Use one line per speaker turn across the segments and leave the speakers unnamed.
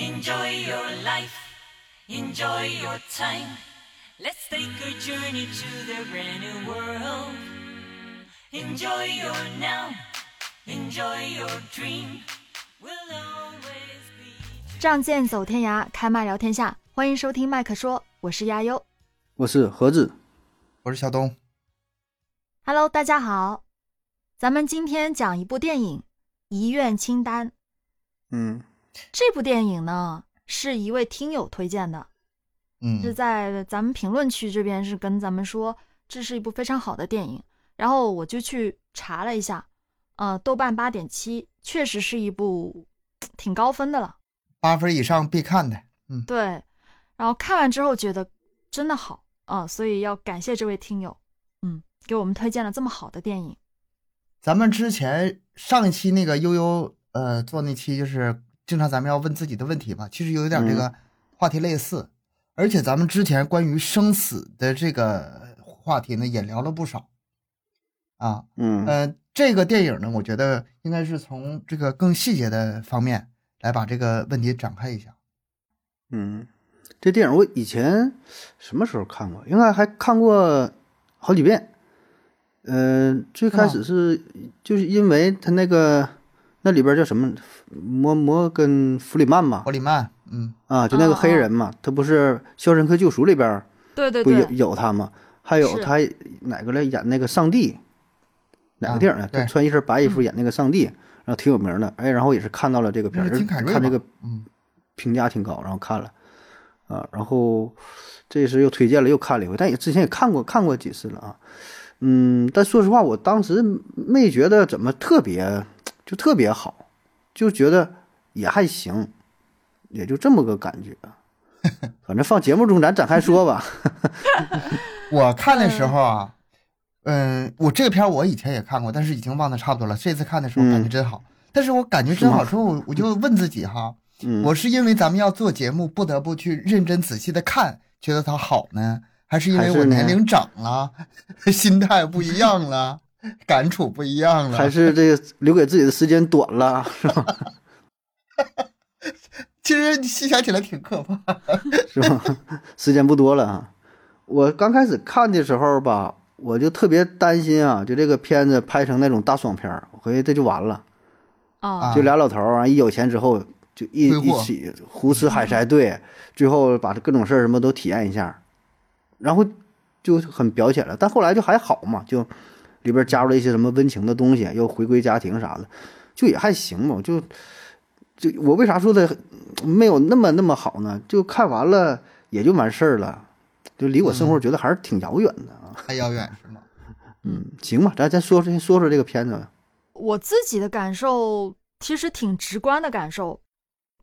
Enjoy your life, enjoy your time. Let's take a journey to the brand new world. Enjoy your now, enjoy your dream. We'll always be.
仗剑走天涯，开麦聊天下。欢迎收听麦克说，我是亚优。
我是盒子，
我是小东。
Hello，大家好。咱们今天讲一部电影《遗愿清单》。
嗯
这部电影呢，是一位听友推荐的，嗯是
嗯，
在咱们评论区这边是跟咱们说这是一部非常好的电影，然后我就去查了一下，呃，豆瓣八点七，确实是一部挺高分的了。
八分以上必看的。嗯，
对，然后看完之后觉得真的好啊、所以要感谢这位听友，嗯，给我们推荐了这么好的电影。
咱们之前上一期那个悠悠呃做那期就是经常咱们要问自己的问题吧，其实有点这个话题类似，而且咱们之前关于生死的这个话题呢也聊了不少啊。
嗯
呃，这个电影呢，我觉得应该是从这个更细节的方面来把这个问题展开一下。
嗯，这电影我以前什么时候看过？应该还看过好几遍。嗯、最开始是就是因为他那个那里边叫什么摩摩根弗里曼嘛
弗，里曼，嗯
啊，就那个黑人嘛，他不是《肖申克救赎》里边
对对
不有
对，
有他吗？还有他哪个来演那个上帝？哪个电影啊？
对
他穿一身白衣服演那个上帝，然后挺有名的。哎，然后也是看到了这个片儿，看这个
嗯
评价挺高，然后看了啊，然后这次又推荐了，又看了一回，但也之前也看过看过几次了啊。嗯，但说实话，我当时没觉得怎么特别就特别好，就觉得也还行，也就这么个感觉。反正放节目中咱展开说吧。
我看的时候啊，嗯，我这个片我以前也看过，但是已经忘得差不多了。这次看的时候感觉真好，但是我感觉真好之后，我我就问自己哈，
嗯，
我是因为咱们要做节目，不得不去认真仔细的看，觉得它好呢，还是因为我年龄长了，心态不一样了，感触不一样了？
还是这个留给自己的时间短了，是吧？
其实你细想起来挺可怕。
是吧？时间不多了啊。我刚开始看的时候吧，我就特别担心啊，就这个片子拍成那种大爽片儿，我合计这就完了。
啊
啊
就俩老头儿啊，一有钱之后就一一起胡吃海塞，对，最后把各种事儿什么都体验一下，然后就很表浅了。但后来就还好嘛，就里边加入了一些什么温情的东西，又回归家庭啥的，就也还行吧。就就我为啥说的没有那么那么好呢？就看完了也就完事儿了，就离我生活觉得还是挺遥远的啊。
太遥远是吗？
嗯，行吧，咱咱说说说说这个片子吧。
我自己的感受其实挺直观的感受，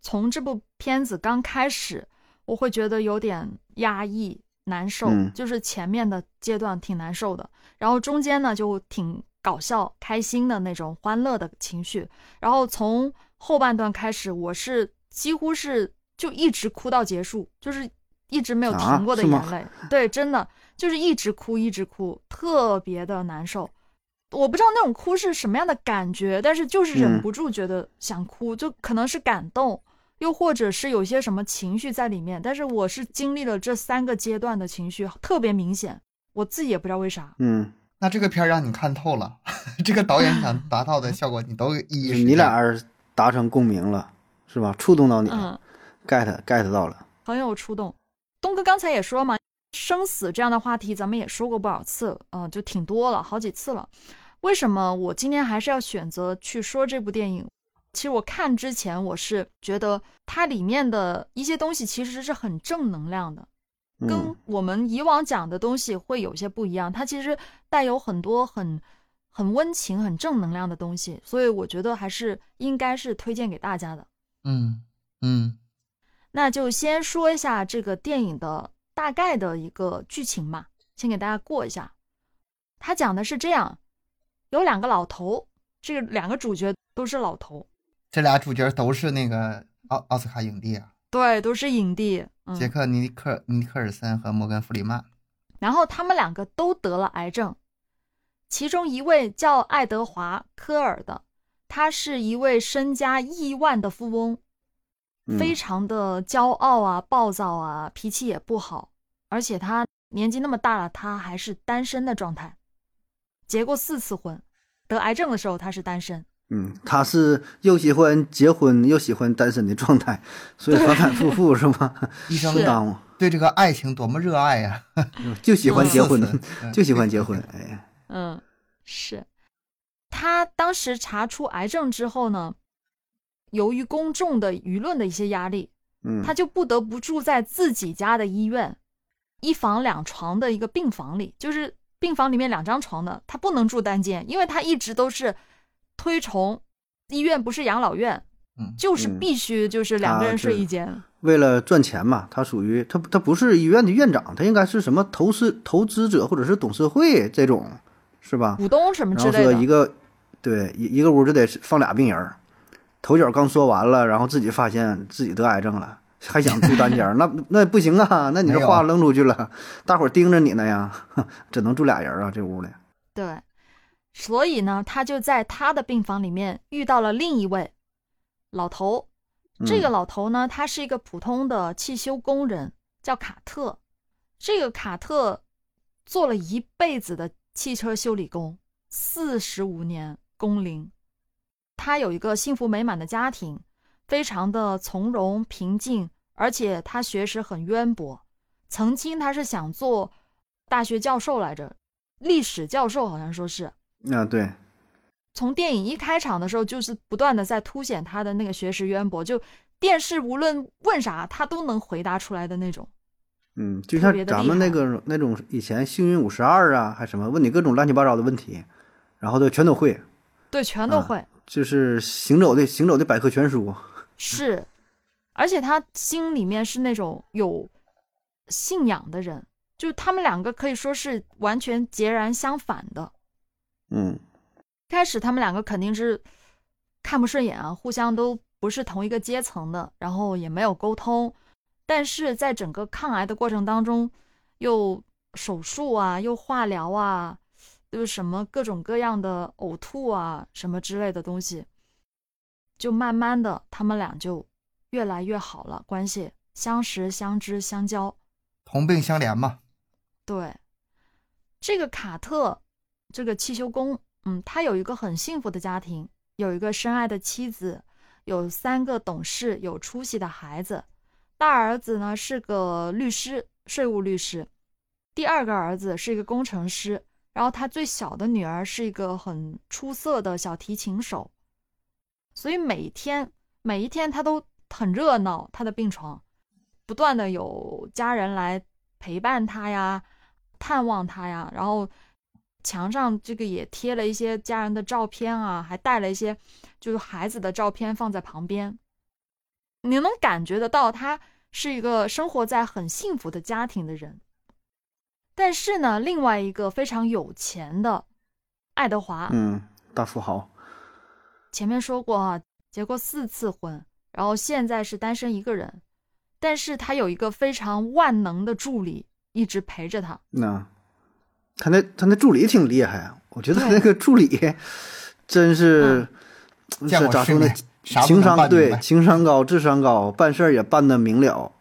从这部片子刚开始，我会觉得有点压抑、难受，
嗯
就是前面的阶段挺难受的，然后中间呢就挺搞笑、开心的那种欢乐的情绪，然后从后半段开始，我是几乎是就一直哭到结束，就是一直没有
啊
停过的眼泪，对，真的就是一直哭，一直哭，特别的难受。我不知道那种哭是什么样的感觉，但是就是忍
嗯
不住觉得想哭，就可能是感动，又或者是有些什么情绪在里面。但是我是经历了这三个阶段的情绪特别明显，我自己也不知道为啥。
嗯，
那这个片儿让你看透了，这个导演想达到的效果你都一一实
你俩人达成共鸣了，是吧？触动到你
嗯
，，get get 到了。
很有触动。东哥刚才也说嘛，生死这样的话题咱们也说过不少次，嗯、就挺多了，好几次了。为什么我今天还是要选择去说这部电影？其实我看之前，我是觉得它里面的一些东西其实是很正能量的，跟
嗯
我们以往讲的东西会有些不一样。它其实带有很多很很温情、很正能量的东西，所以我觉得还是应该是推荐给大家的。
嗯嗯
那就先说一下这个电影的大概的一个剧情吧，先给大家过一下。他讲的是这样：有两个老头，这个两个主角都是老头，
这俩主角都是那个奥奥斯卡影帝啊，
对，都是影帝。嗯，
杰克尼克尼克尔森和摩根弗里曼。
然后他们两个都得了癌症，其中一位叫爱德华·科尔的，他是一位身家亿万的富翁，
嗯
非常的骄傲啊、暴躁啊，脾气也不好，而且他年纪那么大了，他还是单身的状态，结过四次婚，得癌症的时候他是单身。
嗯，他是又喜欢结婚又喜欢单身的状态，所以反反复复是吗？
一生
是
耽误，
对这个爱情多么热爱呀、
就喜欢结婚就喜欢结婚，哎，
嗯，是。他当时查出癌症之后呢，由于公众的舆论的一些压力，
嗯，
他就不得不住在自己家的医院，一房两床的一个病房里，就是病房里面两张床的，他不能住单间，因为他一直都是推崇医院不是养老院，
嗯
就是
嗯
必须就是两个人睡一间。
为了赚钱嘛，他属于他他不是医院的院长，他应该是什么投资投资者或者是董事会这种，是吧？
股东什么之类的，
后说一个对一一个屋就得放俩病人儿，头脚刚说完了，然后自己发现自己得癌症了，还想住单间儿，那那不行啊，那你这话扔出去了，大伙儿盯着你呢呀，只能住俩人啊，这屋里。
对，所以呢，他就在他的病房里面遇到了另一位老头。这个
嗯
老头呢，他是一个普通的汽修工人，叫卡特。这个卡特做了一辈子的汽车修理工，四十五年工龄。他有一个幸福美满的家庭，非常的从容平静，而且他学识很渊博。曾经他是想做大学教授来着，历史教授好像说是。
啊，对，
从电影一开场的时候，就是不断的在凸显他的那个学识渊博，就电视无论问啥，他都能回答出来的那种。
嗯，就像咱们那个那种以前幸运五十二啊，还什么问你各种乱七八糟的问题，然后都全都会，
对，全都
啊
会。
就是行走的行走的百科全书。
是，而且他心里面是那种有信仰的人，就他们两个可以说是完全截然相反的。
嗯
开始他们两个肯定是看不顺眼啊，互相都不是同一个阶层的，然后也没有沟通。但是在整个抗癌的过程当中，又手术啊，又化疗啊，就是什么各种各样的呕吐啊，什么之类的东西，就慢慢的他们俩就越来越好了，关系相识、相知、相交。
同病相怜嘛。
对，这个卡特，这个汽修工，嗯，他有一个很幸福的家庭，有一个深爱的妻子，有三个懂事、有出息的孩子。大儿子呢是个律师，税务律师；第二个儿子是一个工程师，然后他最小的女儿是一个很出色的小提琴手。所以每天每一天他都很热闹，他的病床不断的有家人来陪伴他呀，探望他呀，然后墙上这个也贴了一些家人的照片啊，还带了一些就是孩子的照片放在旁边。你能感觉得到他是一个生活在很幸福的家庭的人。但是呢，另外一个非常有钱的爱德华，
嗯，大富豪。
前面说过啊，结过四次婚，然后现在是单身一个人，但是他有一个非常万能的助理一直陪着他。
那他那他那助理挺厉害啊，我觉得他那个助理真是，
见
是咋说呢情商对情商高，智商高，办事儿也办得明了。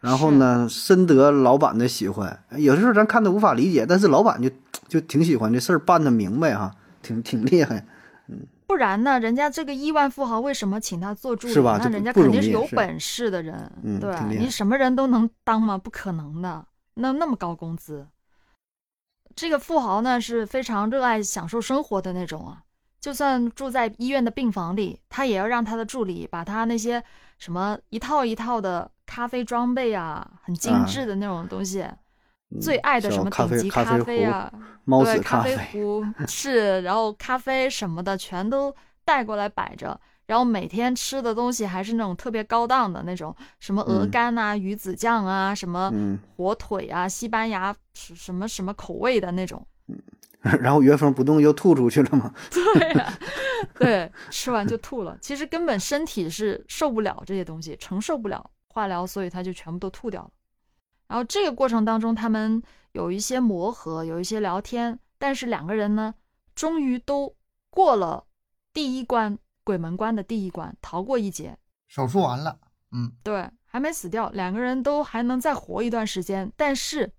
然后呢，深得老板的喜欢。有的时候咱看他无法理解，但是老板就就挺喜欢这事儿办得明白哈，挺挺厉害。
不然呢，人家这个亿万富豪为什么请他做助理？
是吧
那人家肯定是有本事的人，对你什么人都能当吗？不可能的，那那么高工资。这个富豪呢是非常热爱享受生活的那种啊，就算住在医院的病房里，他也要让他的助理把他那些什么一套一套的咖啡装备啊，很精
啊
致的那种东西，
嗯
最爱的什么顶级咖
咖啡
啊，
猫
对，咖
啡，
壶是，然后咖啡什么的全都带过来摆着，然后每天吃的东西还是那种特别高档的那种，什么鹅
嗯
肝啊、鱼子酱啊、什么
嗯，
火腿啊、西班牙什什么什么口味的那种。
然后原封不动又吐出去了嘛。
对呀、对，吃完就吐了。其实根本身体是受不了这些东西，承受不了化疗，所以他就全部都吐掉了。然后这个过程当中，他们有一些磨合，有一些聊天，但是两个人呢，终于都过了第一关鬼门关的第一关，逃过一劫。
手术完了，嗯，
对，还没死掉，两个人都还能再活一段时间。但是，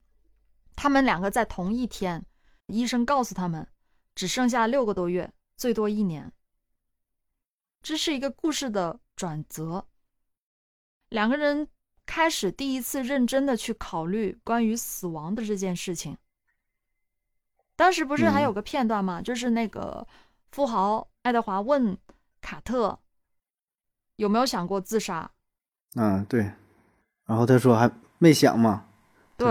他们两个在同一天，医生告诉他们，只剩下六个多月，最多一年。这是一个故事的转折。两个人开始第一次认真的去考虑关于死亡的这件事情。当时不是还有个片段吗？就是那个富豪爱德华问卡特有没有想过自杀。
嗯，对。然后他说还没想嘛，
对，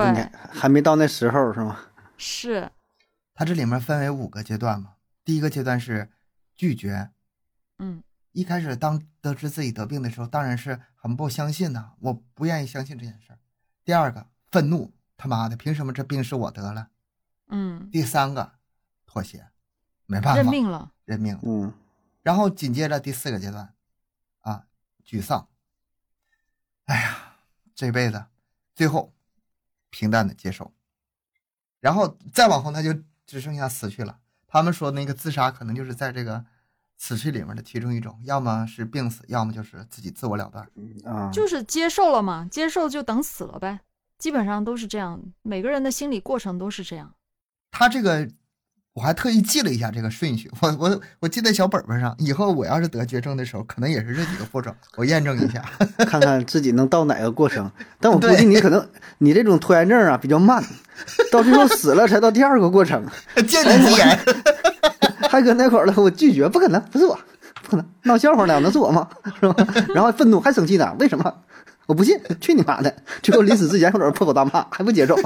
还没到那时候是吗？
是，
他这里面分为五个阶段嘛。第一个阶段是拒绝，
嗯
一开始当得知自己得病的时候，当然是很不相信呐、我不愿意相信这件事儿。第二个愤怒，他妈的，凭什么这病是我得了？
嗯，
第三个妥协，没办法，
认命了。
认命。
嗯
然后紧接着第四个阶段，啊，沮丧。哎呀，这辈子最后平淡的接受，然后再往后他就只剩下死去了。他们说那个自杀可能就是在这个死去里面的其中一种，要么是病死，要么就是自己自我了断。
啊，
就是接受了嘛，接受就等死了呗，基本上都是这样，每个人的心理过程都是这样。
他这个我还特意记了一下这个顺序，我我我记在小本本上，以后我要是得绝症的时候，可能也是这几个步骤，我验证一下。
看看自己能到哪个过程。但我估计你可能 你这种拖延症啊比较慢，到最后死了才到第二个过程，
见你吉言。
还搁那块儿了，我拒绝，不可能，不是我，不可能，闹笑话呢，能是我吗？是吧？然后愤怒还生气呢，为什么？我不信，去你妈的！最后临死之前，有点破口大骂，还不接受，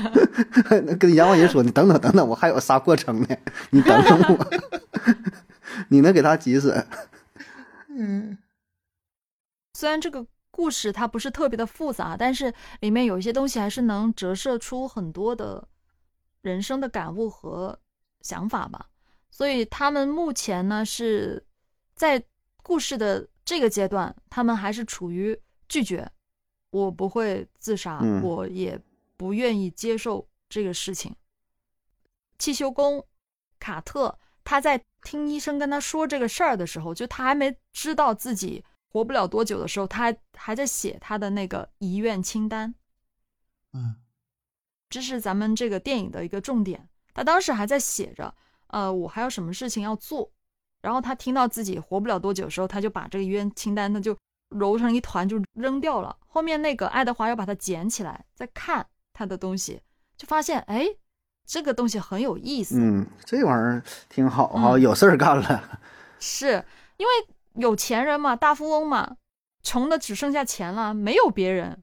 跟阎王爷说：“你等等等等，我还有仨过程呢，你等等我，你能给他急死？”
嗯，
虽然这个故事它不是特别的复杂，但是里面有一些东西还是能折射出很多的人生的感悟和想法吧。所以他们目前呢是在故事的这个阶段，他们还是处于拒绝，我不会自杀，
嗯
我也不愿意接受这个事情。汽修工卡特他在听医生跟他说这个事儿的时候，就他还没知道自己活不了多久的时候，他还还在写他的那个遗愿清单。
嗯，
这是咱们这个电影的一个重点。他当时还在写着，呃，我还有什么事情要做。然后他听到自己活不了多久的时候，他就把这个遗愿清单呢就揉成一团就扔掉了。后面那个爱德华又把它捡起来，再看他的东西，就发现哎，这个东西很有意思。
嗯，这玩意儿挺好哈，
嗯
有事儿干了。
是因为有钱人嘛，大富翁嘛，穷的只剩下钱了，没有别人，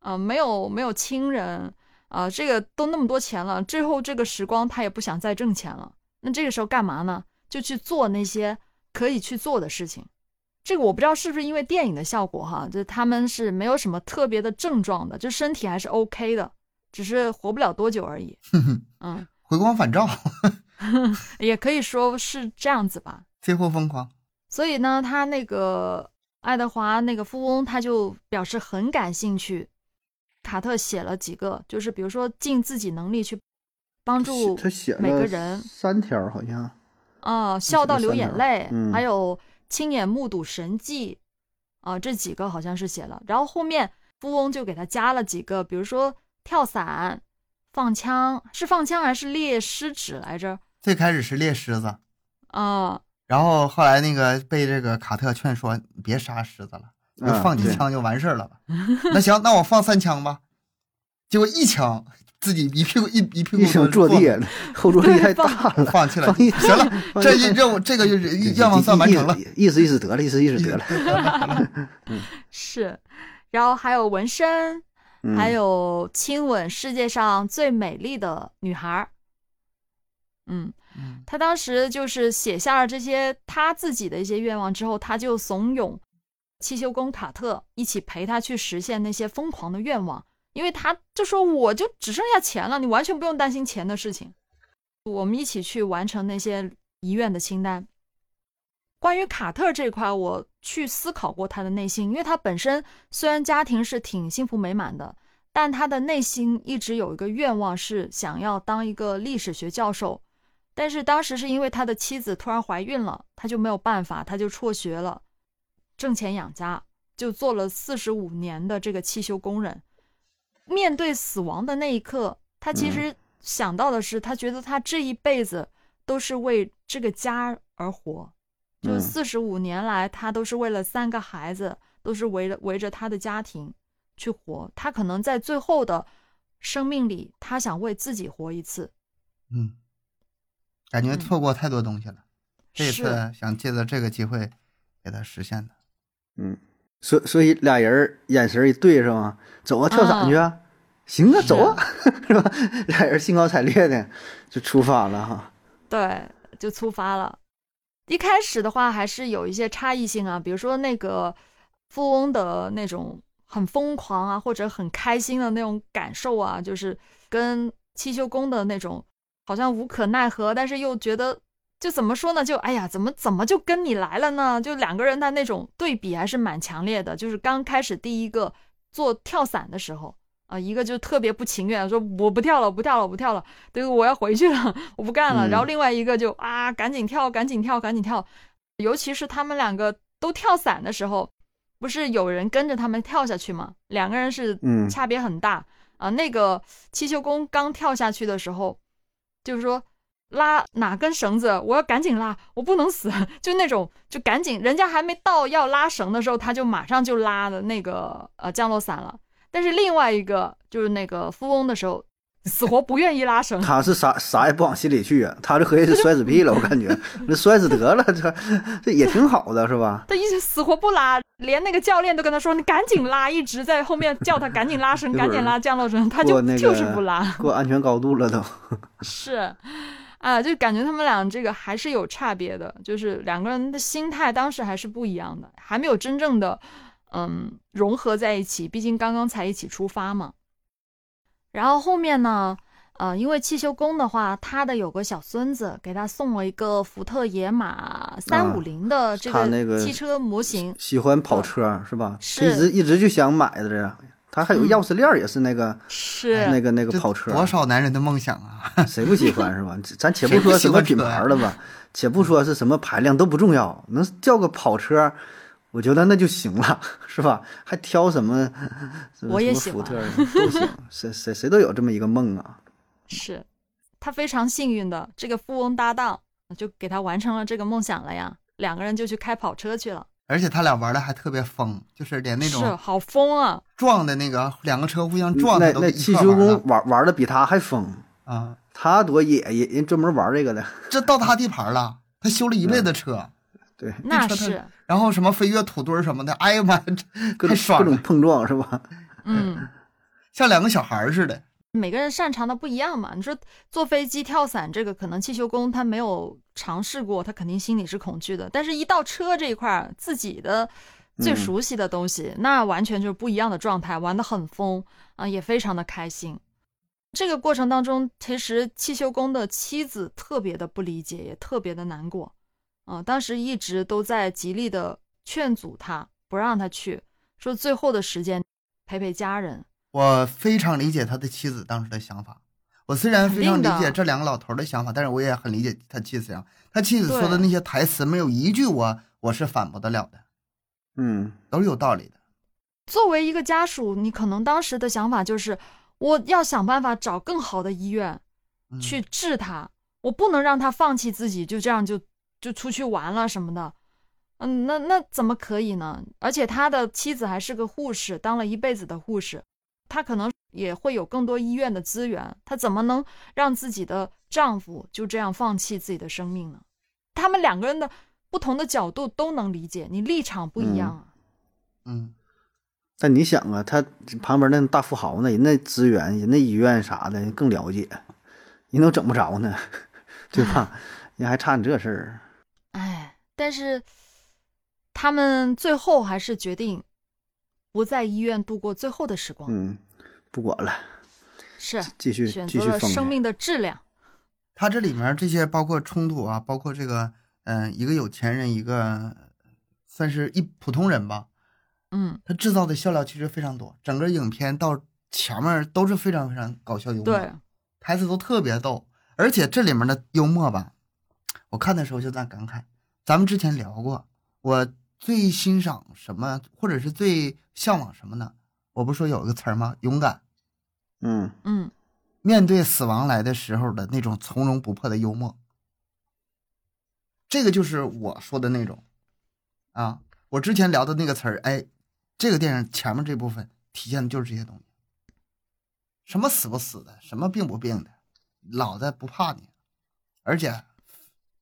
啊、没有没有亲人，啊、这个都那么多钱了，最后这个时光他也不想再挣钱了，那这个时候干嘛呢？就去做那些可以去做的事情。这个我不知道是不是因为电影的效果哈，就是他们是没有什么特别的症状的，就身体还是 OK 的，只是活不了多久而已。嗯，
回光返照，
也可以说是这样子吧。
最后疯狂。
所以呢，他那个爱德华那个富翁，他就表示很感兴趣。卡特写了几个，就是比如说尽自己能力去帮助
他写
每个人
三条，好像
啊、笑到流眼泪，
嗯
还有亲眼目睹神迹啊、这几个好像是写了。然后后面富翁就给他加了几个，比如说跳伞、放枪，是放枪还是猎狮子来着？
最开始是猎狮子，
啊、
然后后来那个被这个卡特劝说，别杀狮子了，就放几枪就完事儿了吧。那行，那我放三枪吧。结果一枪自己一屁股一一屁股
坐地 后坐力 太大了，
放弃了。行了，这一任务这个就是愿望算完成了。
意思意思得了，意思意思得了。
是，然后还有纹身，
嗯
还有亲吻世界上最美丽的女孩儿。嗯，
嗯
他当时就是写下了这些他自己的一些愿望之后，他就怂恿汽修工卡特一起陪他去实现那些疯狂的愿望，因为他就说我就只剩下钱了，你完全不用担心钱的事情，我们一起去完成那些遗愿的清单。关于卡特这块，我去思考过他的内心，因为他本身虽然家庭是挺幸福美满的，但他的内心一直有一个愿望是想要当一个历史学教授。但是当时是因为他的妻子突然怀孕了，他就没有办法，他就辍学了，挣钱养家。就做了四十五年的这个汽修工人，面对死亡的那一刻，他其实想到的是，他觉得他这一辈子都是为这个家而活，就
嗯
四十五年来，他都是为了三个孩子，都是围着围着他的家庭去活。他可能在最后的生命里，他想为自己活一次。
嗯，感觉
嗯
错过太多东西了。这
是
次想借着这个机会给他实现的。
嗯，所所以俩人眼神一对是吗？走啊，跳伞去啊！行啊，走啊，是吧？俩人兴高采烈的就出发了哈。
对，就出发了。一开始的话还是有一些差异性啊，比如说那个富翁的那种很疯狂啊，或者很开心的那种感受啊，就是跟汽修工的那种好像无可奈何，但是又觉得就怎么说呢？就哎呀，怎么怎么就跟你来了呢？就两个人的那种对比还是蛮强烈的。就是刚开始第一个做跳伞的时候啊、一个就特别不情愿，说我不跳了，不跳了，不跳了，对，我要回去了，我不干了。
嗯
然后另外一个就啊，赶紧跳，赶紧跳，赶紧跳。尤其是他们两个都跳伞的时候，不是有人跟着他们跳下去吗？两个人是
嗯
差别很大啊、那个汽修工刚跳下去的时候，就是说拉哪根绳子，我要赶紧拉，我不能死，就那种就赶紧，人家还没到要拉绳的时候，他就马上就拉的那个呃降落伞了。但是另外一个就是那个富翁的时候，死活不愿意拉绳，
他是啥啥也不往心里去啊，他这合计是摔死屁了，我 感觉那摔死得了，这这也挺好的是吧？
他一直死活不拉，连那个教练都跟他说：“你赶紧拉！”一直在后面叫他赶紧拉绳，赶紧拉降落绳，他就
那个
就是不拉。
过安全高度了都。
是，啊，就感觉他们俩这个还是有差别的，就是两个人的心态当时还是不一样的，还没有真正的嗯融合在一起，毕竟刚刚才一起出发嘛。然后后面呢，呃，因为汽修工的话，他的有个小孙子给他送了一个福特野马三五零的这
他那个
汽车模型，
喜欢跑车是吧？
是
一直一直就想买的这，他还有
嗯
钥匙链儿也是那个、
是
那个那个跑车，
多少男人的梦想啊！
谁不喜欢是吧？咱且不说什么品牌了吧，且不说是什么排量都不重要，能叫个跑车，我觉得那就行了，是吧？还挑什么什么
我也喜欢
什么福特都行，谁谁谁都有这么一个梦啊。
是，他非常幸运的，这个富翁搭档就给他完成了这个梦想了呀。两个人就去开跑车去了，
而且他俩玩的还特别疯，就是连那
是
种
好疯啊！
撞的那个两个车互相撞的都一
那汽修
块玩了
工玩玩的比他还疯，
啊！
他多野，人人专门玩这个的。
这到他地盘了，他修了一辈子车，
对，
那是，
然后什么飞跃土堆儿什么的，哎呀妈
各种各种碰撞是吧？
嗯，
像两个小孩似的。
每个人擅长的不一样嘛。你说坐飞机、跳伞这个，可能汽修工他没有尝试过，他肯定心里是恐惧的。但是，一到车这一块儿，自己的最
嗯
熟悉的东西，那完全就是不一样的状态，玩的很疯啊，也非常的开心。这个过程当中，其实汽修工的妻子特别的不理解，也特别的难过，啊，当时一直都在极力的劝阻他，不让他去，说最后的时间陪陪家人。
我非常理解他的妻子当时的想法。我虽然非常理解这两个老头儿的想法，但是我也很理解他妻子呀。他妻子说的那些台词，没有一句我我是反驳得了的，
嗯，
都是有道理的。
作为一个家属，你可能当时的想法就是，我要想办法找更好的医院
嗯
去治他，我不能让他放弃自己，就这样就就出去玩了什么的。嗯，那那怎么可以呢？而且他的妻子还是个护士，当了一辈子的护士，他可能也会有更多医院的资源，她怎么能让自己的丈夫就这样放弃自己的生命呢？他们两个人的不同的角度都能理解，你立场不一样啊。
嗯，
但你想啊，他旁边那大富豪呢，人那资源、人那医院啥的更了解，人都整不着呢，对吧？人还差你这事儿。
哎，但是他们最后还是决定不在医院度过最后的时光，
嗯，不管了，
是
继续
选
继续
生命的质量。
他这里面这些包括冲突啊，包括这个，嗯、一个有钱人，一个算是一普通人吧，
嗯，
他制造的笑料其实非常多。整个影片到前面都是非常非常搞笑幽默，
对，
台词都特别逗，而且这里面的幽默吧，我看的时候就在感慨，咱们之前聊过，我最欣赏什么，或者是最向往什么呢？我不是说有一个词儿吗？勇敢。
嗯
嗯
面对死亡来的时候的那种从容不迫的幽默，这个就是我说的那种啊。我之前聊的那个词儿，哎，这个电影前面这部分体现的就是这些东西。什么死不死的，什么病不病的，老子不怕你，而且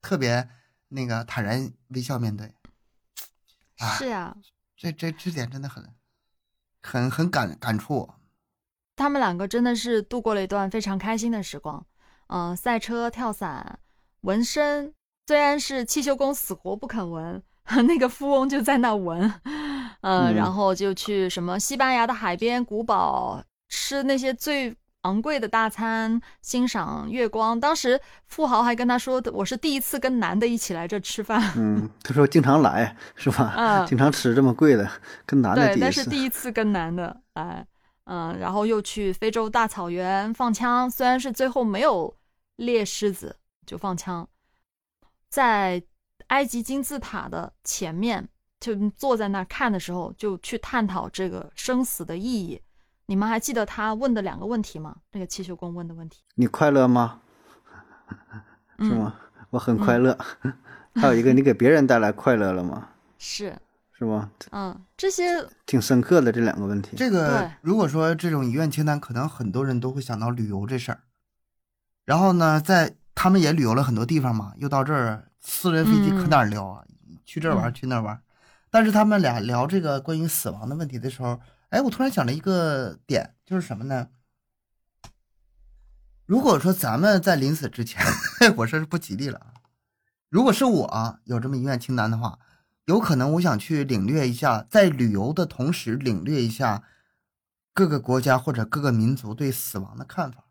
特别那个坦然微笑面对。啊，
是呀，
这这这点真的很很很感感触。
他们两个真的是度过了一段非常开心的时光。嗯、赛车、跳伞、纹身，虽然是汽修工死活不肯纹，那个富翁就在那纹，呃，
嗯
然后就去什么西班牙的海边古堡吃那些最昂贵的大餐，欣赏月光。当时富豪还跟他说：“我是第一次跟男的一起来这吃饭。
嗯，他说经常来是吧？
嗯
经常吃这么贵的，跟男的
对，
第一次。
但是第一次跟男的来，嗯，然后又去非洲大草原放枪，虽然是最后没有猎狮子，就放枪，在埃及金字塔的前面，就坐在那儿看的时候，就去探讨这个生死的意义。你们还记得他问的两个问题吗？那个汽修工问的问题，
你快乐吗？是
嗯，
吗？我很快乐。还有一个，你给别人带来快乐了吗？
是，
是吗？
嗯，这些
挺深刻的这两个问题。
这个如果说这种遗愿清单，可能很多人都会想到旅游这事儿。然后呢，在他们也旅游了很多地方嘛，又到这儿，私人飞机可哪儿聊啊？去这儿玩去那儿玩儿。但是他们俩聊这个关于死亡的问题的时候，哎，我突然想了一个点，就是什么呢？如果说咱们在临死之前，我说是不吉利了啊。如果是我有这么一愿清单的话，有可能我想去领略一下，在旅游的同时领略一下各个国家或者各个民族对死亡的看法。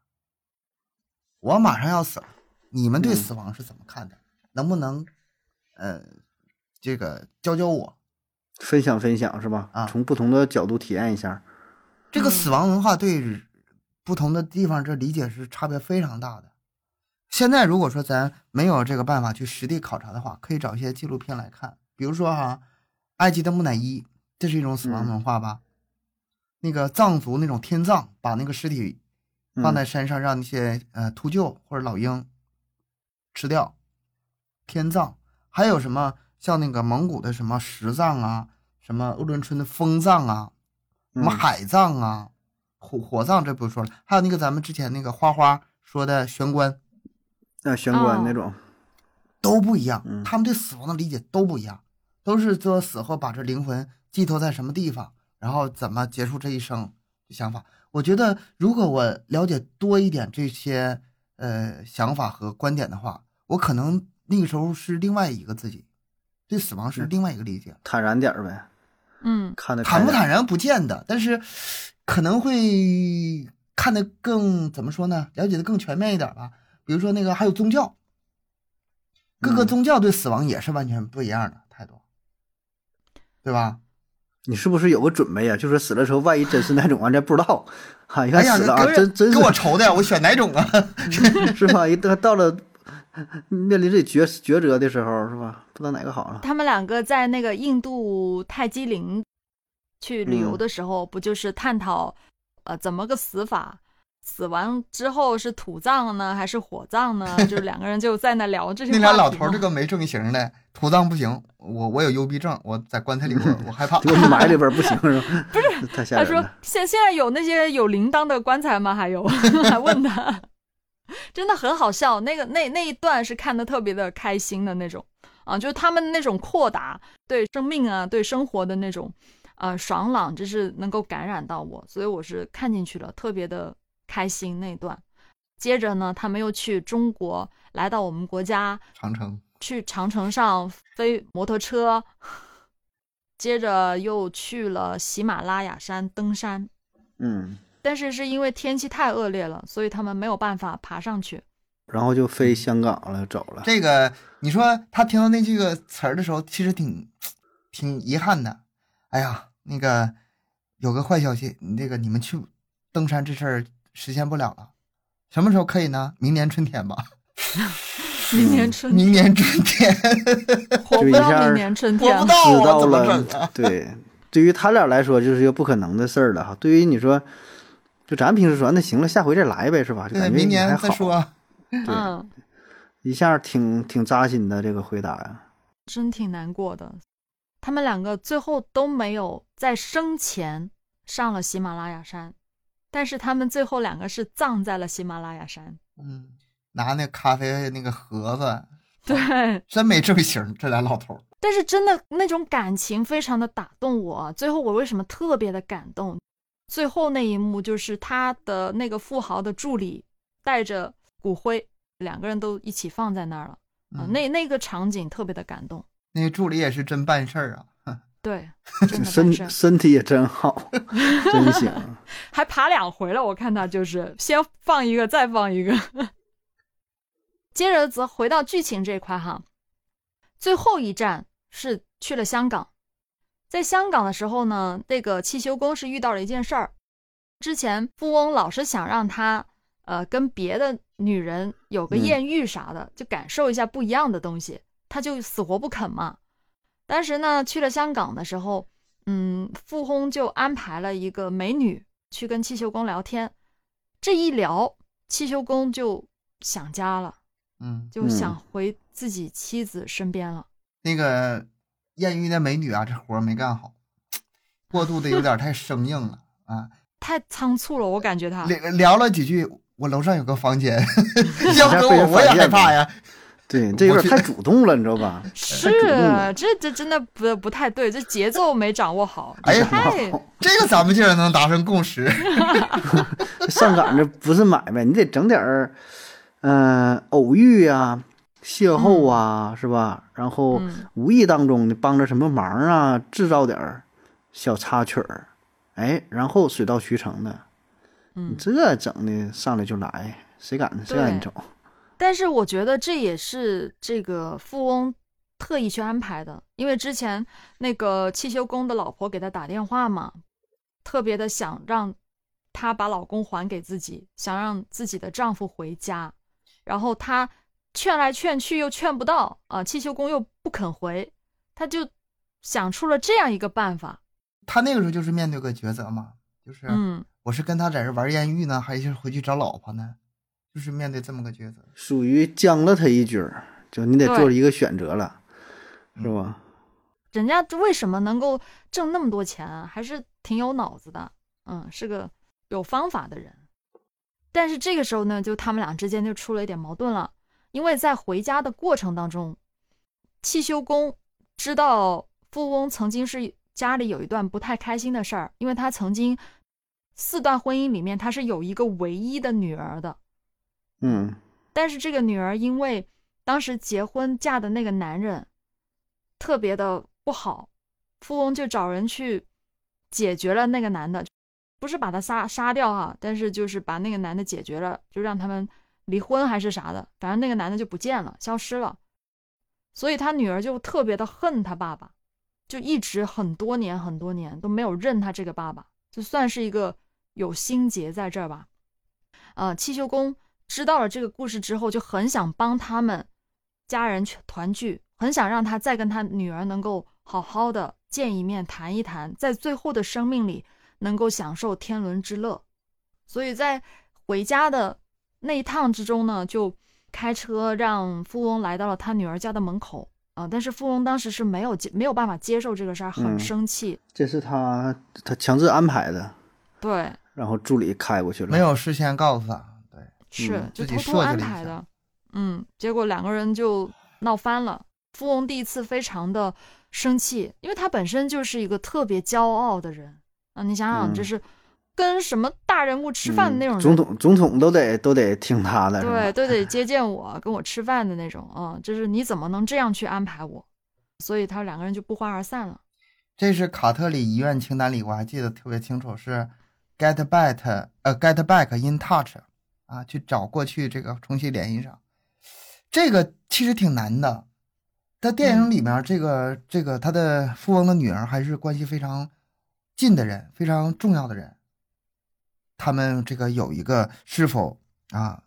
我马上要死了，你们对
嗯
死亡是怎么看的？能不能，呃，这个教教我？
分享分享是吧？
啊
从不同的角度体验一下。
这个
嗯
死亡文化对不同的地方这理解是差别非常大的。现在如果说咱没有这个办法去实地考察的话，可以找一些纪录片来看，比如说哈，埃及的木乃伊，这是一种死亡文化吧？那个藏族那种天葬，把那个尸体放在山上，让那些呃秃鹫或者老鹰吃掉，天葬。还有什么像那个蒙古的什么石藏啊，什么鄂伦春的风藏啊，什么
嗯。
海藏啊，火火葬这不说了，还有那个咱们之前那个花花说的玄关
那玄关
哦
那种，
都不一样
嗯，
他们对死亡的理解都不一样，都是说死后把这灵魂寄托在什么地方，然后怎么结束这一生的想法。我觉得如果我了解多一点这些呃想法和观点的话，我可能那个时候是另外一个自己，对死亡是
嗯
另外一个理解。
坦然点儿呗，
嗯
看的
坦不坦然不见得，但是可能会看得更怎么说呢？了解的更全面一点吧。比如说那个还有宗教，各个
嗯
宗教对死亡也是完全不一样的态度，对吧？
你是不是有个准备呀、就是死了之后，万一真是那种，完咱不知道，哈，一
哎呀，
看死了啊，
给
真真是
给我愁的呀！我选哪种啊？
是吧？一到到了 面临这抉抉择的时候，是吧？不知道哪个好了。
他们两个在那个印度泰姬陵去旅游
嗯
的时候，不就是探讨呃怎么个死法？死完之后是土葬呢，还是火葬呢？就是两个人就在那聊这些
那俩老头这个没正形的，土葬不行，我我有幽闭症，我在棺材里边 我害怕。
给我埋里边不行是吧？不是，
他说。现现在有那些有铃铛的棺材吗？还有，还问他，真的很好笑。那个那那一段是看的特别的开心的那种。啊，就是他们那种阔达对生命啊、对生活的那种呃爽朗，就是能够感染到我，所以我是看进去了，特别的开心那一段。接着呢，他们又去中国，来到我们国家，
长城，
去长城上飞摩托车，接着又去了喜马拉雅山登山，
嗯，
但是是因为天气太恶劣了，所以他们没有办法爬上去。
然后就飞香港了，走了。
这个你说他听到那句个词儿的时候，其实挺挺遗憾的。哎呀，那个有个坏消息，你这个你们去登山这事儿实现不了了。什么时候可以呢？明年春天吧。
明年春
明年春天，
活不到明年春天
我不。到
知道
啊，怎么
了
整啊？，
对，对于他俩来说就是一个不可能的事儿了哈。对于你说，就咱平时说，那行了，下回再来呗，是吧？就，感觉
明年
还
说。
嗯，
一下挺挺扎心的这个回答呀。
真挺难过的。他们两个最后都没有在生前上了喜马拉雅山，但是他们最后两个是葬在了喜马拉雅山。
嗯，拿那咖啡那个盒子，
对，
真没正形，这俩老头。
但是真的那种感情非常的打动我。最后我为什么特别的感动？最后那一幕就是他的那个富豪的助理带着骨灰，两个人都一起放在那儿了。啊、
嗯
那那个场景特别的感动。
那个助理也是真办事儿啊。哼
对，
身身体也真好，真行。
还爬两回了。我看他就是先放一个，再放一个。接着则回到剧情这块哈，最后一站是去了香港。在香港的时候呢，这个汽修工是遇到了一件事儿。之前富翁老是想让他呃跟别的女人有个
嗯
艳遇啥的，就感受一下不一样的东西，他就死活不肯嘛。当时呢，去了香港的时候，嗯，富翁就安排了一个美女去跟汽修工聊天。这一聊，汽修工就想家了，
嗯，
就想回自己妻子身边了。
那个艳遇那美女啊，这活儿没干好，过度的有点太生硬了啊。
太仓促了，我感觉他。
聊聊了几句，我楼上有个房间，要
下被人
搁我我也害怕呀。
对，这有点太主动了，你知道吧？
是这这真的不不太对，这节奏没掌握好。
哎呀
太
这个咱们竟然能达成共识，
上赶着不是买卖，你得整点儿，嗯、偶遇啊、邂逅啊，是吧？然后
嗯
无意当中你帮着什么忙啊，制造点儿小插曲儿，哎，然后水到渠成的。你
嗯，
这整的上来就来，谁敢谁让你走？
但是我觉得这也是这个富翁特意去安排的，因为之前那个汽修工的老婆给他打电话嘛，特别的想让他把老公还给自己，想让自己的丈夫回家，然后她劝来劝去又劝不到啊，汽修工又不肯回，他就想出了这样一个办法，
他那个时候就是面对个抉择嘛，就是
嗯，
我是跟他在这玩艳遇呢，还是回去找老婆呢？就是面对这么个抉择。
属于将了他一军儿，就你得做一个选择了，是吧？
人家为什么能够挣那么多钱啊？还是挺有脑子的，嗯，是个有方法的人。但是这个时候呢，就他们俩之间就出了一点矛盾了，因为在回家的过程当中，汽修工知道富翁曾经是家里有一段不太开心的事儿，因为他曾经四段婚姻里面他是有一个唯一的女儿的，
嗯。
但是这个女儿因为当时结婚嫁的那个男人特别的不好，富翁就找人去解决了那个男的，不是把他杀杀掉哈、但是就是把那个男的解决了，就让他们离婚还是啥的，反正那个男的就不见了，消失了。所以他女儿就特别的恨他爸爸，就一直很多年很多年都没有认他这个爸爸，就算是一个有心结在这儿吧。呃，汽修工知道了这个故事之后，就很想帮他们家人团聚，很想让他再跟他女儿能够好好的见一面、谈一谈，在最后的生命里能够享受天伦之乐。所以在回家的那一趟之中呢，就开车让富翁来到了他女儿家的门口。啊、但是富翁当时是没有接没有办法接受这个事儿，很
嗯。
生气。
这是他他强制安排的，
对，
然后助理开过去了，
没有事先告诉他，对，
是
嗯。
就偷偷安排的，嗯，结果两个人就闹翻了。富翁第一次非常的生气，因为他本身就是一个特别骄傲的人。啊。你想想，这
嗯。
是跟什么大人物吃饭的那种人，
嗯总统总统都得都得听他的，
对，都得 接见我，跟我吃饭的那种啊。就是你怎么能这样去安排我？所以他两个人就不欢而散了。
这是卡特里遗愿清单里，我还记得特别清楚，是 get back 呃 get back in touch 啊，去找过去这个重新联系上。这个其实挺难的，在电影里面，这个、这个他的富翁的女儿还是关系非常近的人，非常重要的人。他们这个有一个是否啊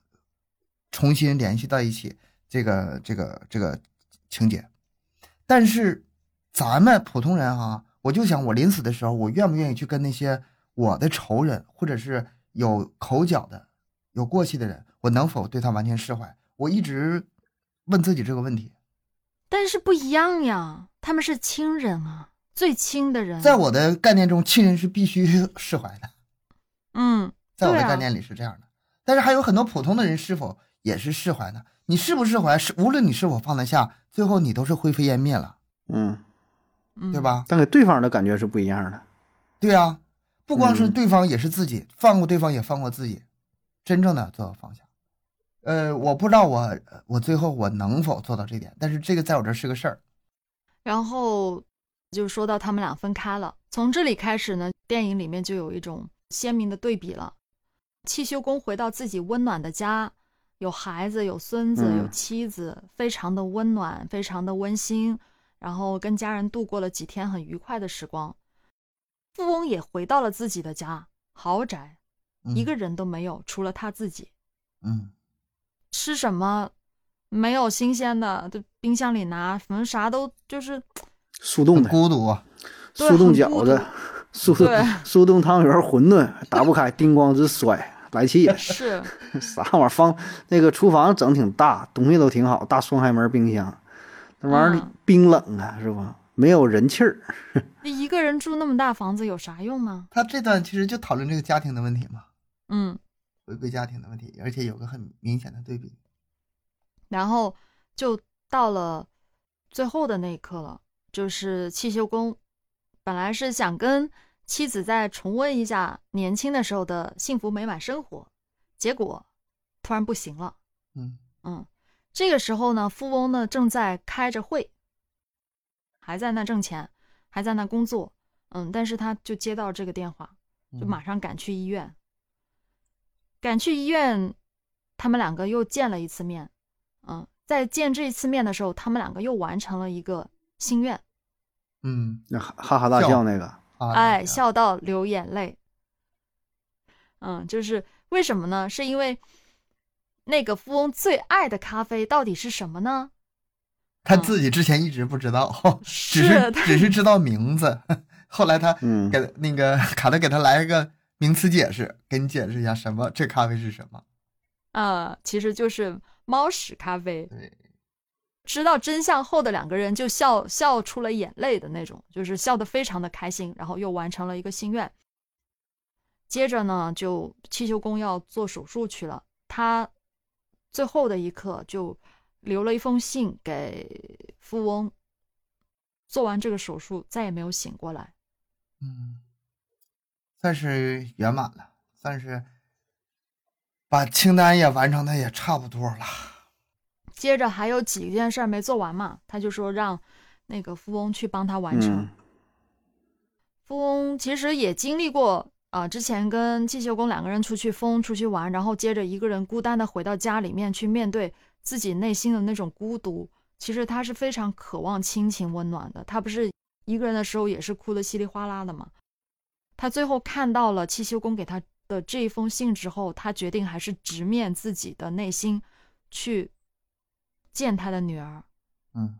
重新联系到一起，这个这个这个情节。但是咱们普通人哈、我就想我临死的时候，我愿不愿意去跟那些我的仇人或者是有口角的、有过气的人，我能否对他完全释怀？我一直问自己这个问题。
但是不一样呀，他们是亲人啊，最亲的人。
在我的概念中，亲人是必须释怀的，
嗯，
在我的概念里是这样的。但是还有很多普通的人是否也是释怀呢？你是不释怀，是无论你是否放得下，最后你都是灰飞烟灭了，
嗯，
嗯
对？吧？
但给对方的感觉是不一样的。
对啊，不光是
嗯
对方，也是自己，放过对方也放过自己，真正的做到放下。呃，我不知道我我最后我能否做到这点，但是这个在我这儿是个事儿。
然后就说到他们俩分开了，从这里开始呢，电影里面就有一种鲜明的对比了。汽修工回到自己温暖的家，有孩子，有孙子，
嗯
有妻子，非常的温暖，非常的温馨。然后跟家人度过了几天很愉快的时光。富翁也回到了自己的家，豪宅，
嗯、
一个人都没有，除了他自己。
嗯，
吃什么没有新鲜的，就冰箱里拿，反正啥都就是
速冻的，
孤独
速冻饺子
独、
速
对
速冻汤圆、馄饨打不开，叮咣直摔，来气也。
是
啥玩意儿？放那个厨房整挺大，东西都挺好，大双开门冰箱，那玩意儿
嗯
冰冷啊，是吧？没有人气儿。
那一个人住那么大房子有啥用呢？
他这段其实就讨论这个家庭的问题嘛，
嗯，
回归家庭的问题，而且有个很明显的对比。
然后就到了最后的那一刻了，就是汽修工本来是想跟妻子再重温一下年轻的时候的幸福美满生活，结果突然不行了。
嗯
嗯，这个时候呢，富翁呢正在开着会，还在那挣钱，还在那工作。嗯，但是他就接到这个电话，就
嗯
马上赶去医院。赶去医院，他们两个又见了一次面。嗯，在见这一次面的时候，他们两个又完成了一个心愿，
嗯，
那哈哈哈大
笑
笑那个，
啊
哎，笑到流眼泪。嗯，就是为什么呢？是因为那个富翁最爱的咖啡到底是什么呢？
他自己之前一直不知道，只是
是
只是知道名字，后来他
嗯
给那个卡特给他来一个名词解释，给你解释一下什么这咖啡是什么。
呃，其实就是猫屎咖啡。
对，
知道真相后的两个人就笑笑出了眼泪的那种，就是笑得非常的开心，然后又完成了一个心愿。接着呢，就汽修工要做手术去了，他最后的一刻就留了一封信给富翁。做完这个手术，再也没有醒过来。
嗯，算是圆满了，算是把清单也完成的也差不多了。
接着还有几件事没做完嘛，他就说让那个富翁去帮他完成。
嗯
富翁其实也经历过啊、之前跟汽修工两个人出去疯出去玩，然后接着一个人孤单的回到家里面去面对自己内心的那种孤独。其实他是非常渴望亲情温暖的，他不是一个人的时候也是哭得稀里哗啦的嘛。他最后看到了汽修工给他的这一封信之后，他决定还是直面自己的内心，去见他的女儿。
嗯，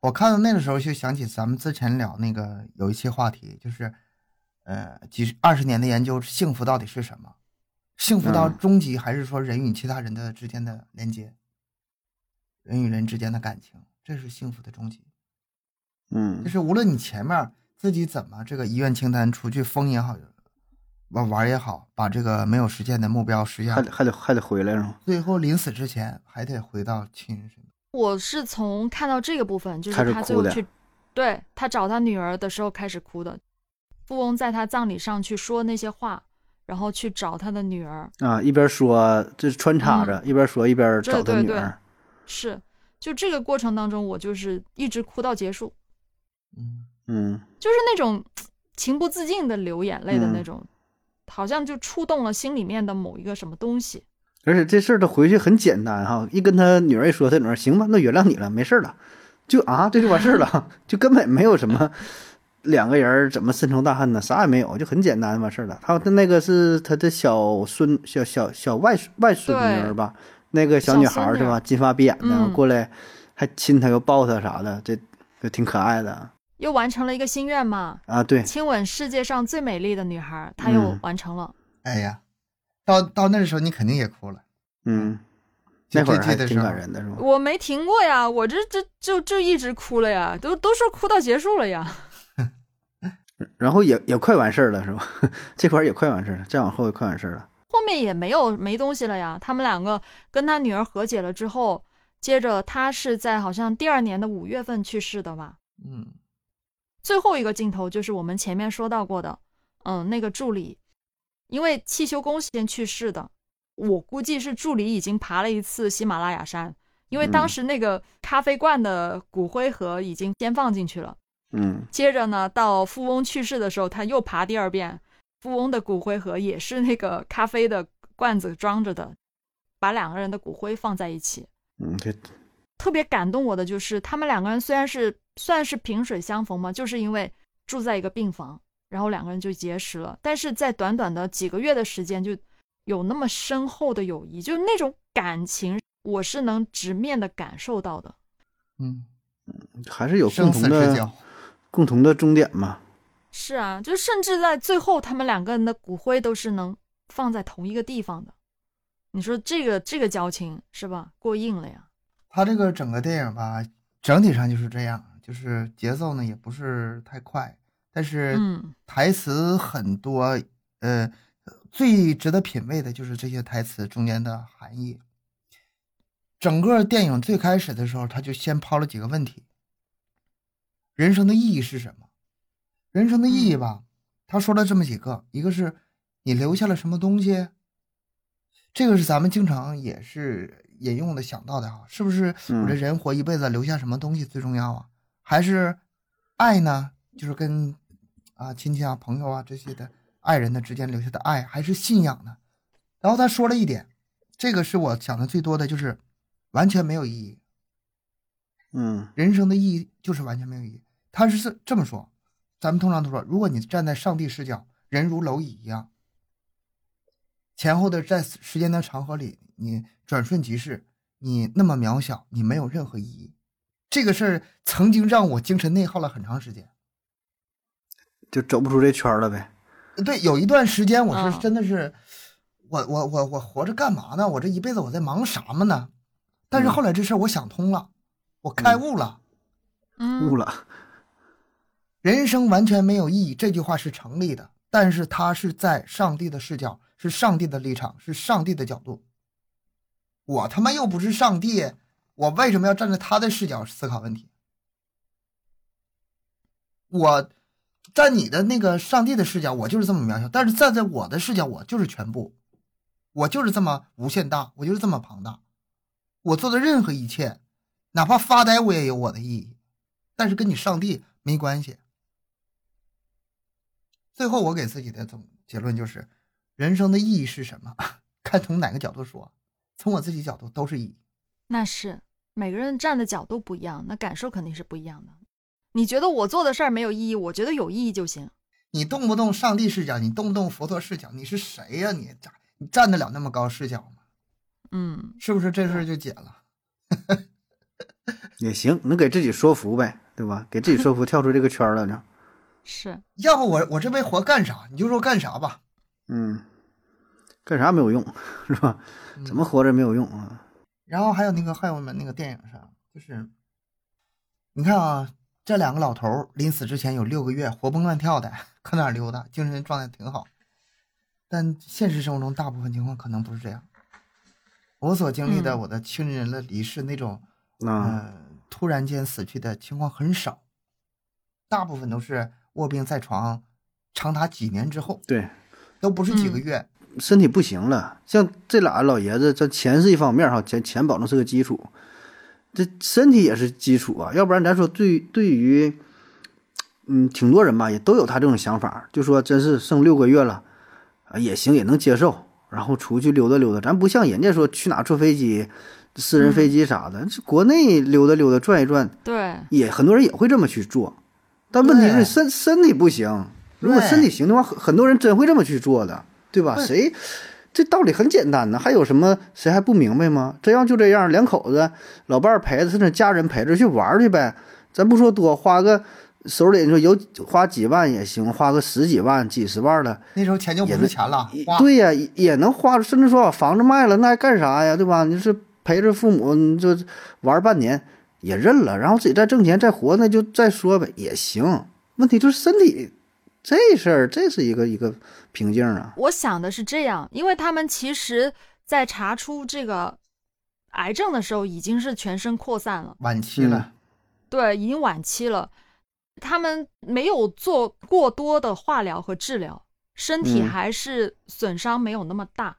我看到那个时候就想起咱们之前聊那个有一期话题，就是呃几十二十年的研究，幸福到底是什么？幸福到
嗯
终极还是说人与其他人的之间的连接，人与人之间的感情，这是幸福的终极。
嗯
就是无论你前面自己怎么这个遗愿清单除去疯也好，玩玩也好，把这个没有实现的目标实现
还，得还得还得回来是吗？
最后临死之前还得回到亲人身边。
我是从看到这个部分，就是他最后去，对他找他女儿的时候开始哭的。富翁在他葬礼上去说那些话，然后去找他的女儿，
啊，一边说这穿插着，一边说一边找他
对对对
女儿。
是，就这个过程当中，我就是一直哭到结束，
嗯，
嗯
就是那种情不自禁的流眼泪的那
嗯
种，好像就触动了心里面的某一个什么东西。
而且这事儿他回去很简单哈，一跟他女儿一说，他女儿行吧，那原谅你了，没事儿了，就啊这就完事儿了，就根本没有什么两个人怎么深仇大恨呢，啥也没有，就很简单完事儿了。他他那个是他的小孙小小小外孙外孙女儿吧，那个小女孩是吧？金发碧眼的，
嗯
过来还亲她又抱她啥的，这就挺可爱的
又完成了一个心愿嘛，
啊。对，
亲吻世界上最美丽的女孩，她又
嗯
完成了。
哎呀，到到那时候你肯定也哭了。
嗯，那会儿还挺感人的是吧？
我没停过呀，我这这就就一直哭了呀，都都说哭到结束了呀。
然后也也快完事儿了是吧？这块儿也快完事儿了，再往后也快完事儿了。
后面也没有没东西了呀。他们两个跟他女儿和解了之后，接着他是在好像第二年的五月份去世的吧。
嗯，
最后一个镜头就是我们前面说到过的，嗯，那个助理，因为汽修工先去世的，我估计是助理已经爬了一次喜马拉雅山，因为当
嗯
时那个咖啡罐的骨灰盒已经先放进去了。
嗯
接着呢，到富翁去世的时候，他又爬第二遍，富翁的骨灰盒也是那个咖啡的罐子装着的，把两个人的骨灰放在一起。
嗯，这
特别感动我的就是，他们两个人虽然是算是萍水相逢吗，就是因为住在一个病房，然后两个人就结识了，但是在短短的几个月的时间，就有那么深厚的友谊，就是那种感情，我是能直面的感受到的。
嗯，
还是有共同的
交。
共同的终点嘛。
是啊，就甚至在最后，他们两个人的骨灰都是能放在同一个地方的。你说这个这个交情是吧？过硬了呀。
他这个整个电影吧，整体上就是这样，就是节奏呢也不是太快，但是
嗯
台词很多，呃，最值得品味的就是这些台词中间的含义。整个电影最开始的时候，他就先抛了几个问题：人生的意义是什么？人生的意义吧，他说了这么几个，一个是你留下了什么东西，这个是咱们经常也是引用的想到的哈，是不是？我这
嗯
人活一辈子留下什么东西最重要啊？还是爱呢？就是跟啊亲戚啊、朋友啊这些的爱人的之间留下的爱，还是信仰呢？然后他说了一点，这个是我想的最多的，就是完全没有意义。
嗯
人生的意义就是完全没有意义。他是这这么说，咱们通常都说，如果你站在上帝视角，人如蝼蚁一样，前后的在时间的长河里，你转瞬即逝，你那么渺小，你没有任何意义。这个事儿曾经让我精神内耗了很长时间。
就走不出这圈儿了呗。
对，有一段时间我是
嗯
真的是，我我我我活着干嘛呢？我这一辈子我在忙什么呢？但是
嗯
后来这事儿我想通了，我开悟了。
嗯
悟了，
人生完全没有意义，这句话是成立的，但是它是在上帝的视角，是上帝的立场，是上帝的角度。我他妈又不是上帝，我为什么要站在他的视角思考问题？我站你的那个上帝的视角，我就是这么渺小，但是站在我的视角，我就是全部，我就是这么无限大，我就是这么庞大。我做的任何一切，哪怕发呆，我也有我的意义。但是跟你上帝没关系。最后我给自己的总结论就是，人生的意义是什么？看从哪个角度说，从我自己角度都是意义。
那是每个人站的角度不一样，那感受肯定是不一样的。你觉得我做的事儿没有意义，我觉得有意义就行。
你动不动上帝视角，你动不动佛陀视角，你是谁呀、你咋你站得了那么高视角吗？
嗯，
是不是这事儿就解了？
也行，能给自己说服呗，对吧？给自己说服，跳出这个圈儿了呢。
是
要不我我这辈活干啥？你就说干啥吧。
嗯，干啥没有用，是吧？怎么活着没有用啊？
然后还有那个，还有我们那个电影上，就是你看啊，这两个老头临死之前有六个月活蹦乱跳的，搁哪儿溜达，精神状态挺好。但现实生活中，大部分情况可能不是这样。我所经历的，
嗯
我的亲人的离世那种，
嗯、
呃，突然间死去的情况很少，大部分都是卧病在床，长达几年之后，
对，
都不是几个
嗯
月。
身体不行了。像这俩老爷子，这钱是一方面哈，钱钱保证是个基础，这身体也是基础啊。要不然咱说对对于，嗯，挺多人吧，也都有他这种想法，就说真是剩六个月了，啊也行，也能接受，然后出去溜达溜达。咱不像人家说去哪坐飞机，私人飞机啥的，这国内溜达溜达转一转，
对，
也很多人也会这么去做，但问题是身身体不行。如果身体行的话，很很多人真会这么去做的，对吧？谁这道理很简单呢，还有什么谁还不明白吗？真要就这样，两口子老伴儿陪着，甚至家人陪着去玩去呗。咱不说多，花个手里你说有花几万也行，花个十几万、几十万的，
那时候钱就不是钱了，
对呀，也也能花，甚至说把房子卖了，那还干啥呀？对吧？你是陪着父母，你就玩半年也认了，然后自己再挣钱再活，那就再说呗，也行。问题就是身体这事儿，这是一个一个瓶颈啊。
我想的是这样，因为他们其实在查出这个癌症的时候，已经是全身扩散了，
晚期了，
对，已经晚期了。他们没有做过多的化疗和治疗，身体
嗯
还是损伤没有那么大。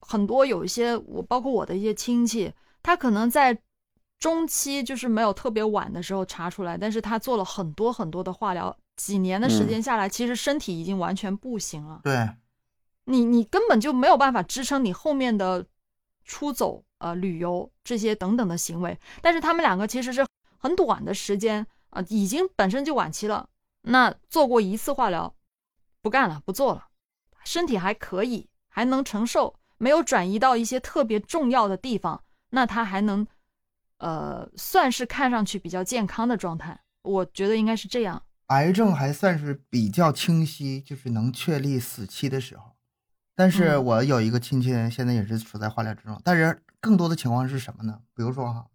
很多有一些我包括我的一些亲戚，他可能在中期就是没有特别晚的时候查出来，但是他做了很多很多的化疗，几年的时间下来，其实身体已经完全不行了。
对，
你你根本就没有办法支撑你后面的出走、呃旅游这些等等的行为。但是他们两个其实是很短的时间啊、呃已经本身就晚期了。那做过一次化疗，不干了，不做了，身体还可以，还能承受，没有转移到一些特别重要的地方，那他还能，呃，算是看上去比较健康的状态。我觉得应该是这样。
癌症还算是比较清晰，就是能确立死期的时候。但是
嗯
我有一个亲戚，现在也是处在化疗之中，但是更多的情况是什么呢？比如说哈，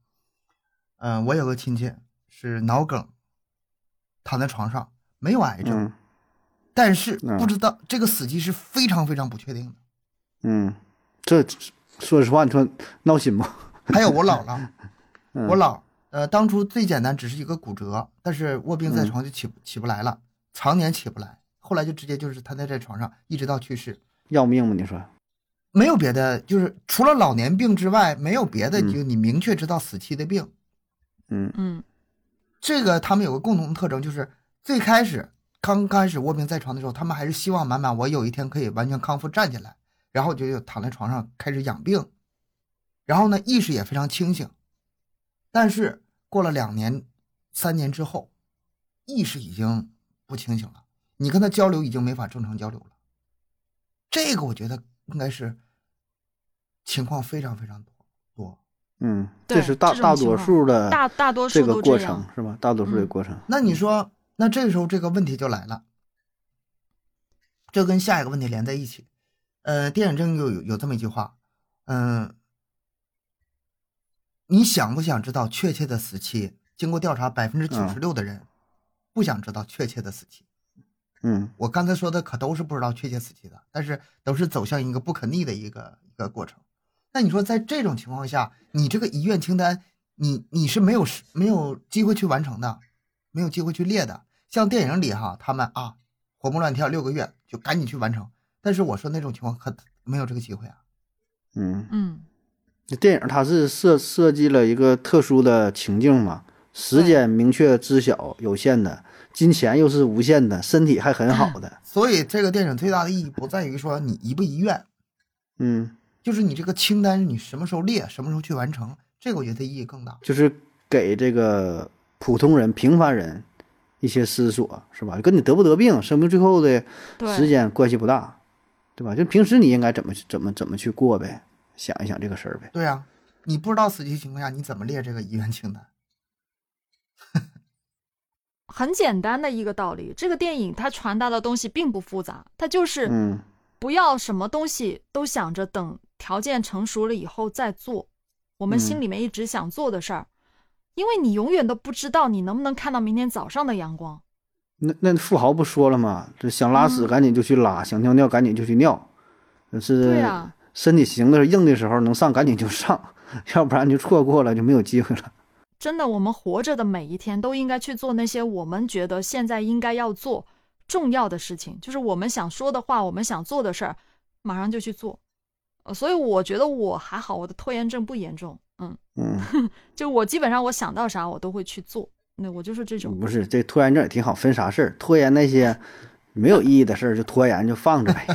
嗯、我有个亲戚是脑梗，躺在床上没有癌症，
嗯
但是
嗯
不知道这个死期是非常非常不确定的。
嗯，这说实话，你说闹心不？
还有我姥姥，
嗯
我姥，呃，当初最简单只是一个骨折，但是卧病在床就起不起不来了，常年起不来，后来就直接就是瘫在这床上，一直到去世，
要命吗？你说？
没有别的，就是除了老年病之外，没有别的，
嗯
就你明确知道死期的病。
嗯
嗯
这个他们有个共同特征，就是最开始刚开始卧病在床的时候，他们还是希望满满我有一天可以完全康复站起来，然后就躺在床上开始养病，然后呢意识也非常清醒，但是过了两年、三年之后，意识已经不清醒了，你跟他交流已经没法正常交流了。这个我觉得应该是情况非常非常多多。
嗯，这是大
这
大多数的
大大多数
这个过
都这样
程是吧？大多数的
嗯
过程。
那你说，那这个时候这个问题就来了，这跟下一个问题连在一起。呃，电影中有有有这么一句话，嗯、你想不想知道确切的死期？经过调查，百分之九十六的人不想知道确切的死期。
嗯
我刚才说的可都是不知道确切死期的，但是都是走向一个不可逆的一个一个过程。那你说，在这种情况下，你这个遗愿清单，你你是没有时没有机会去完成的，没有机会去列的。像电影里哈，他们啊活蹦乱跳六个月就赶紧去完成，但是我说那种情况可没有这个机会啊。
嗯，
嗯，
这电影它是设设计了一个特殊的情境嘛，时间明确知晓有限的，金钱又是无限的，身体还很好的。
所以这个电影最大的意义不在于说你遗不遗愿，
嗯，
就是你这个清单你什么时候列，什么时候去完成，这个我觉得意义更大。
就是给这个普通人、平凡人一些思索，是吧？跟你得不得病、生病最后的，时间关系不大，对吧？就平时你应该怎么怎么怎么去过呗，想一想这个事儿呗。
对呀、你不知道死期情况下，你怎么列这个遗愿清单？
很简单的一个道理。这个电影它传达的东西并不复杂，它就是
嗯
不要什么东西都想着等条件成熟了以后再做，我们
嗯
心里面一直想做的事儿，因为你永远都不知道你能不能看到明天早上的阳光。
那那富豪不说了吗？这想拉屎
嗯
赶紧就去拉，想尿尿赶紧就去尿，是
对呀、
身体行的硬的时候能上赶紧就上，要不然就错过了就没有机会了。
真的，我们活着的每一天都应该去做那些我们觉得现在应该要做重要的事情，就是我们想说的话，我们想做的事儿，马上就去做。呃，所以我觉得我还好，我的拖延症不严重。嗯，
嗯，
就我基本上我想到啥我都会去做。那我就是这种。
不是这拖延症也挺好，分啥事儿？拖延那些没有意义的事儿就拖延就放着呗，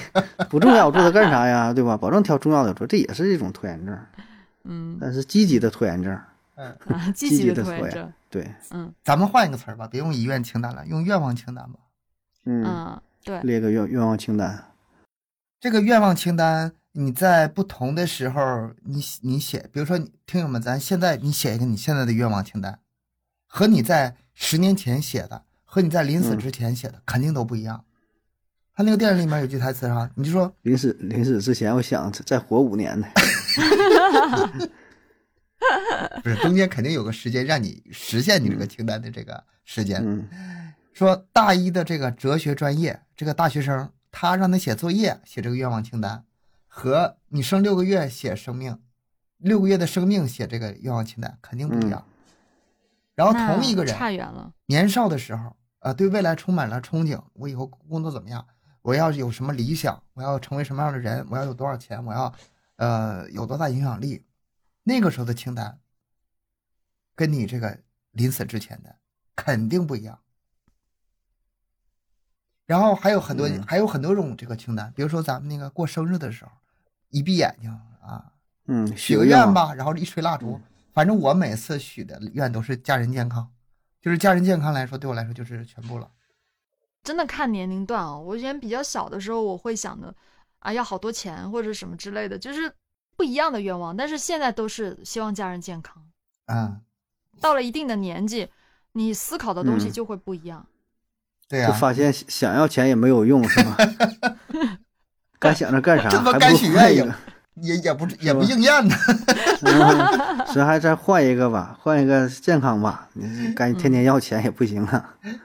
不重要我做它干啥呀？对吧？保证挑重要的做，这也是一种拖延症，
嗯
但是积极的拖延症。
嗯，
啊，积
积
极的
拖延
症。
对，
嗯
咱们换一个词儿吧，别用遗愿清单了，用愿望清单吧。
嗯，
嗯，对，
列个愿愿望清单。
这个愿望清单，你在不同的时候，你写你写，比如说你听友们，咱现在你写一个你现在的愿望清单，和你在十年前写的，和你在临死之前写的，肯定都不一样。他那个电影里面有句台词啊，你就说
临死临死之前，我想再活五年呢。
不是中间肯定有个时间让你实现你这个清单的这个时间。
嗯
说大一的这个哲学专业，这个大学生他让他写作业，写这个愿望清单，和你生六个月写生命，六个月的生命写这个愿望清单肯定不一样。然后同一个人
差远了。
年少的时候，呃，对未来充满了憧憬，我以后工作怎么样？我要有什么理想？我要成为什么样的人？我要有多少钱？我要，呃，有多大影响力？那个时候的清单，跟你这个临死之前的肯定不一样。然后还有很多，
嗯
还有很多种这个清单，比如说咱们那个过生日的时候，一闭眼睛啊，
嗯，
许
个
愿吧，然后一吹蜡烛。反正我每次许的愿都是家人健康，就是家人健康来说，对我来说就是全部了。
真的看年龄段哦。我以前比较小的时候，我会想的啊，要好多钱或者什么之类的，就是不一样的愿望。但是现在都是希望家人健康。
嗯，
到了一定的年纪，你思考的东西
嗯
就会不一样。
对呀、
就发现想要钱也没有用，是吧？该想着干啥，还不
该许愿也
换一个，
也也不也不应验呢。
嗯，是还再换一个吧，换一个健康吧。你 该天天要钱也不行啊。
嗯，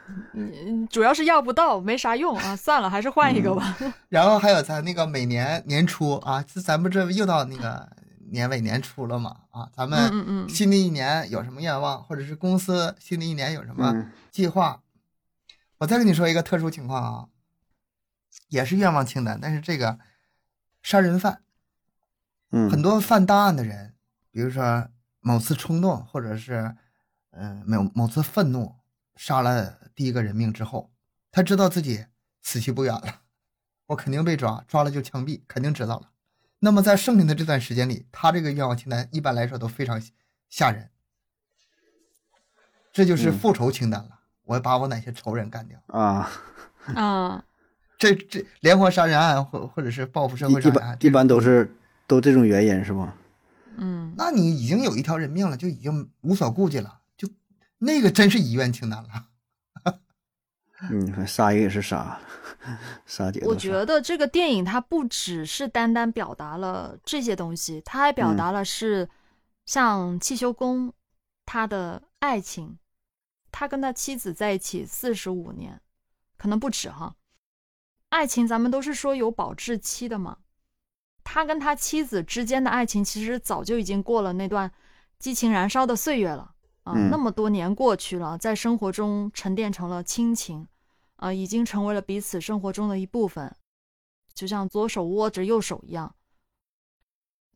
主要是要不到，没啥用啊。算了，还是换一个吧。
然后还有咱那个每年年初啊，这咱不这又到那个年尾年初了嘛啊，咱
嗯
们
嗯嗯，
新的一年有什么愿望，或者是公司新的一年有什么
嗯
计划？我再跟你说一个特殊情况啊，也是愿望清单，但是这个杀人犯。
嗯，
很多犯大案的人，比如说某次冲动，或者是嗯、呃某某次愤怒，杀了第一个人命之后，他知道自己死期不远了，我肯定被抓，抓了就枪毙，肯定知道了。那么在剩下的这段时间里，他这个愿望清单一般来说都非常吓人，这就是
嗯
复仇清单了。我要把我哪些仇人干掉？
啊，
啊，
这这连环杀人案或或者是报复社
一一
会杀人案
般，一般都是都这种原因是吗？
嗯，
那你已经有一条人命了，就已经无所顾忌了，就那个真是遗愿清单了。
嗯，杀一个也是杀，杀姐
我觉得这个电影它不只是单单表达了这些东西，它还表
嗯
达了是像汽修工他的爱情，他跟他妻子在一起四十五年，可能不止哈。爱情咱们都是说有保质期的嘛，他跟他妻子之间的爱情其实早就已经过了那段激情燃烧的岁月了啊，
嗯
那么多年过去了，在生活中沉淀成了亲情。啊、已经成为了彼此生活中的一部分，就像左手握着右手一样。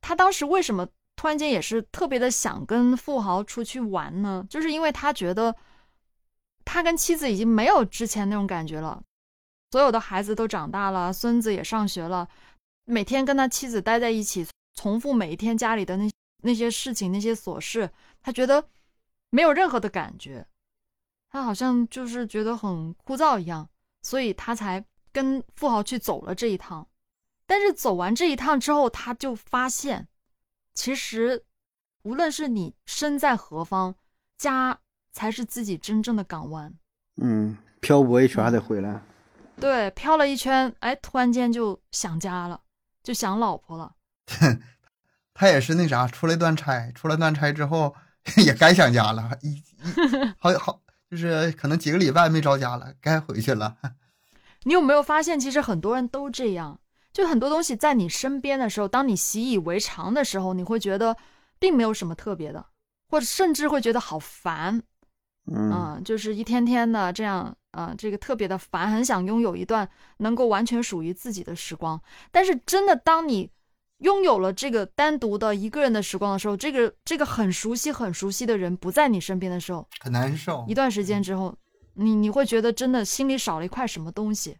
他当时为什么突然间也是特别的想跟富豪出去玩呢？就是因为他觉得他跟妻子已经没有之前那种感觉了，所有的孩子都长大了，孙子也上学了，每天跟他妻子待在一起，重复每一天家里的那那些事情、那些琐事，他觉得没有任何的感觉。他好像就是觉得很枯燥一样，所以他才跟富豪去走了这一趟。但是走完这一趟之后，他就发现，其实无论是你身在何方，家才是自己真正的港湾。
嗯，漂泊一圈还得回来。
对，漂了一圈，哎，突然间就想家了，就想老婆了。
他也是那啥，出了一段差，出了段差之后 也该想家了，一一好好就是可能几个礼拜没着家了，该回去了。
你有没有发现，其实很多人都这样？就很多东西在你身边的时候，当你习以为常的时候，你会觉得并没有什么特别的，或者甚至会觉得好烦，
嗯
啊，就是一天天的这样啊，这个特别的烦，很想拥有一段能够完全属于自己的时光。但是真的，当你拥有了这个单独的一个人的时光的时候，这个这个很熟悉、很熟悉的人不在你身边的时候，
很难受
一。段时间之后，你你会觉得真的心里少了一块什么东西，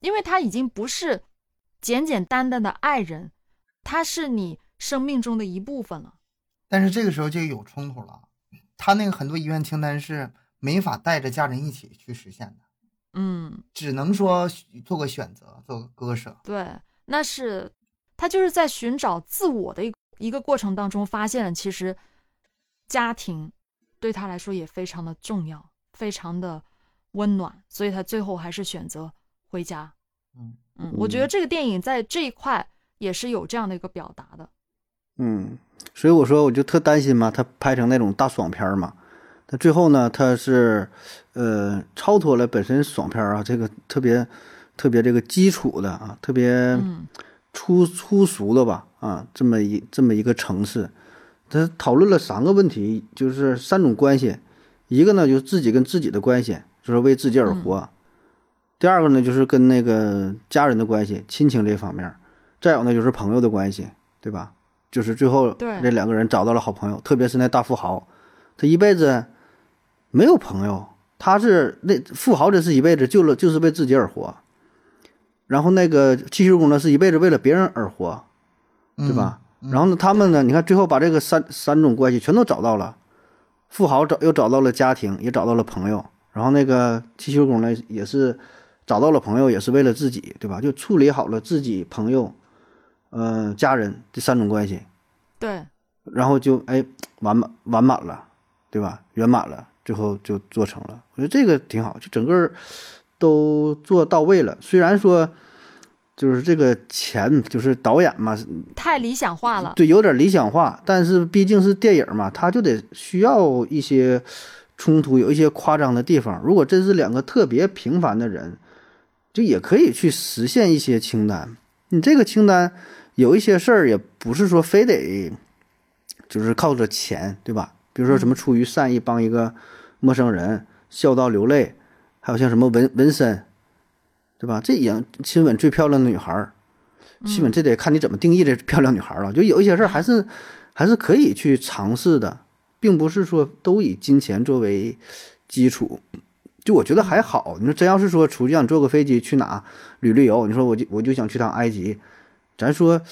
因为他已经不是简简单单的爱人，他是你生命中的一部分了。
但是这个时候就有冲突了，他那个很多遗愿清单是没法带着家人一起去实现的，
嗯，
只能说做个选择，做个割舍。
对，那是他就是在寻找自我的一个一个过程当中，发现了其实家庭对他来说也非常的重要，非常的温暖，所以他最后还是选择回家。
嗯
嗯，我觉得这个电影在这一块也是有这样的一个表达的。
嗯，所以我说我就特担心嘛，他拍成那种大爽片嘛，他最后呢，他是呃超脱了本身爽片啊这个特别特别这个基础的啊，特别
嗯
粗粗俗的吧啊，这么一这么一个层次，他讨论了三个问题，就是三种关系，一个呢就是自己跟自己的关系，就是为自己而活；第二个呢就是跟那个家人的关系，亲情这方面；再有呢就是朋友的关系，对吧？就是最后
对
这两个人找到了好朋友，特别是那大富豪，他一辈子没有朋友，他是那富豪，这是一辈子就了就是为自己而活。然后那个汽修工呢，是一辈子为了别人而活，对吧？然后呢，他们呢，你看最后把这个三三种关系全都找到了，富豪找又找到了家庭，也找到了朋友，然后那个汽修工呢，也是找到了朋友，也是为了自己，对吧？就处理好了自己、朋友、嗯、家人这三种关系，
对，
然后就哎完满完满了，对吧？圆满了，最后就做成了。我觉得这个挺好，就整个都做到位了。虽然说就是这个钱，就是导演嘛，
太理想化了。
对，有点理想化，但是毕竟是电影嘛，他就得需要一些冲突，有一些夸张的地方。如果真是两个特别平凡的人，就也可以去实现一些清单。你这个清单有一些事儿，也不是说非得就是靠着钱，对吧？比如说什么出于善意帮一个陌生人笑到流泪，还有像什么纹纹身，对吧？这也亲吻最漂亮的女孩儿，亲吻这得看你怎么定义这漂亮女孩儿了。就有一些事儿还是还是可以去尝试的，并不是说都以金钱作为基础。就我觉得还好，你说真要是说出去让你坐个飞机去哪旅旅游，你说我就我就想去趟埃及，咱说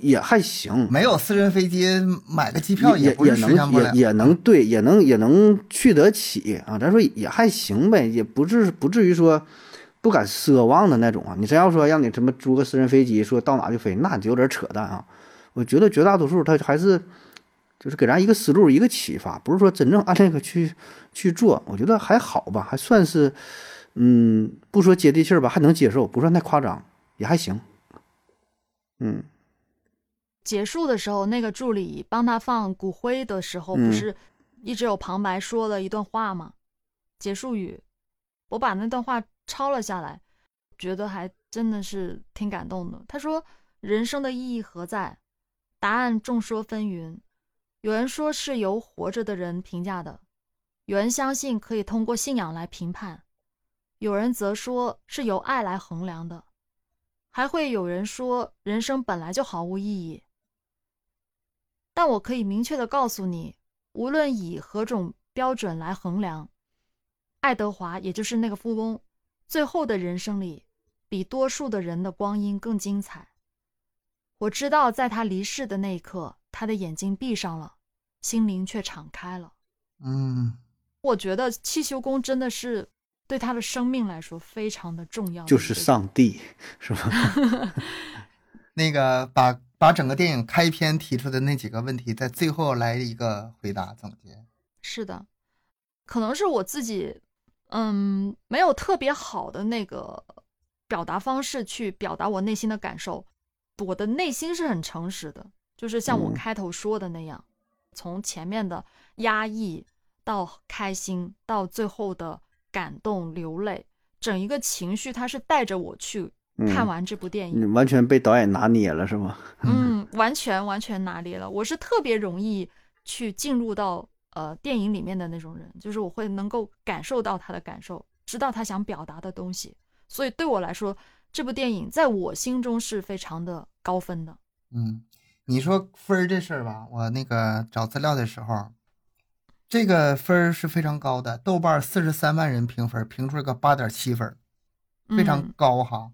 也还行，
没有私人飞机买个机票
也也能。也也能对，也能也能去得起啊。咱说也还行呗，也不至不至于说不敢奢望的那种啊。你真要说让你什么租个私人飞机，说到哪就飞，那就有点扯淡啊。我觉得绝大多数他还是就是给咱一个思路，一个启发，不是说真正按那个去去做。我觉得还好吧，还算是嗯，不说接地气儿吧，还能接受，不算太夸张，也还行。嗯
结束的时候，那个助理帮他放骨灰的时候，
嗯
不是一直有旁白说了一段话吗？结束语，我把那段话抄了下来，觉得还真的是挺感动的。他说：“人生的意义何在？答案众说纷纭。有人说是由活着的人评价的，有人相信可以通过信仰来评判，有人则说是由爱来衡量的，还会有人说人生本来就毫无意义。”但我可以明确的告诉你，无论以何种标准来衡量，爱德华也就是那个富翁，最后的人生里，比多数的人的光阴更精彩。我知道，在他离世的那一刻，他的眼睛闭上了，心灵却敞开了。
嗯，
我觉得汽修工真的是对他的生命来说非常的重要的，
就是上帝，是吧？
那个把把整个电影开篇提出的那几个问题，在最后来一个回答总结。
是的，可能是我自己，嗯，没有特别好的那个表达方式去表达我内心的感受。我的内心是很诚实的，就是像我
嗯
开头说的那样，从前面的压抑到开心，到最后的感动流泪，整一个情绪它是带着我去看完这部电影。
你完全被导演拿捏了，是吗？
嗯，完全完全拿捏了。我是特别容易去进入到呃电影里面的那种人，就是我会能够感受到他的感受，知道他想表达的东西。所以对我来说，这部电影在我心中是非常的高分的。
嗯，你说分儿这事儿吧，我那个找资料的时候，这个分儿是非常高的，豆瓣四十三万人评分，评出了个八点七分，非常
嗯
高哈。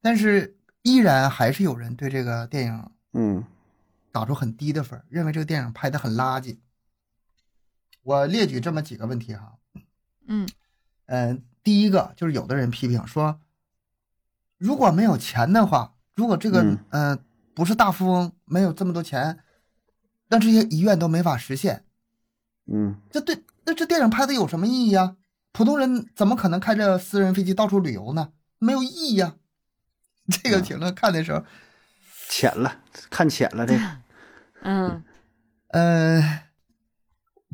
但是依然还是有人对这个电影
嗯
打出很低的分，认为这个电影拍的很垃圾。我列举这么几个问题哈，
嗯
嗯，第一个就是有的人批评说，如果没有钱的话，如果这个
嗯
呃不是大富翁，没有这么多钱，那这些遗愿都没法实现。
嗯，
这对，那这电影拍的有什么意义啊？普通人怎么可能开着私人飞机到处旅游呢？没有意义呀。这个评论看的时候，
浅了，看浅了这个。
嗯
呃，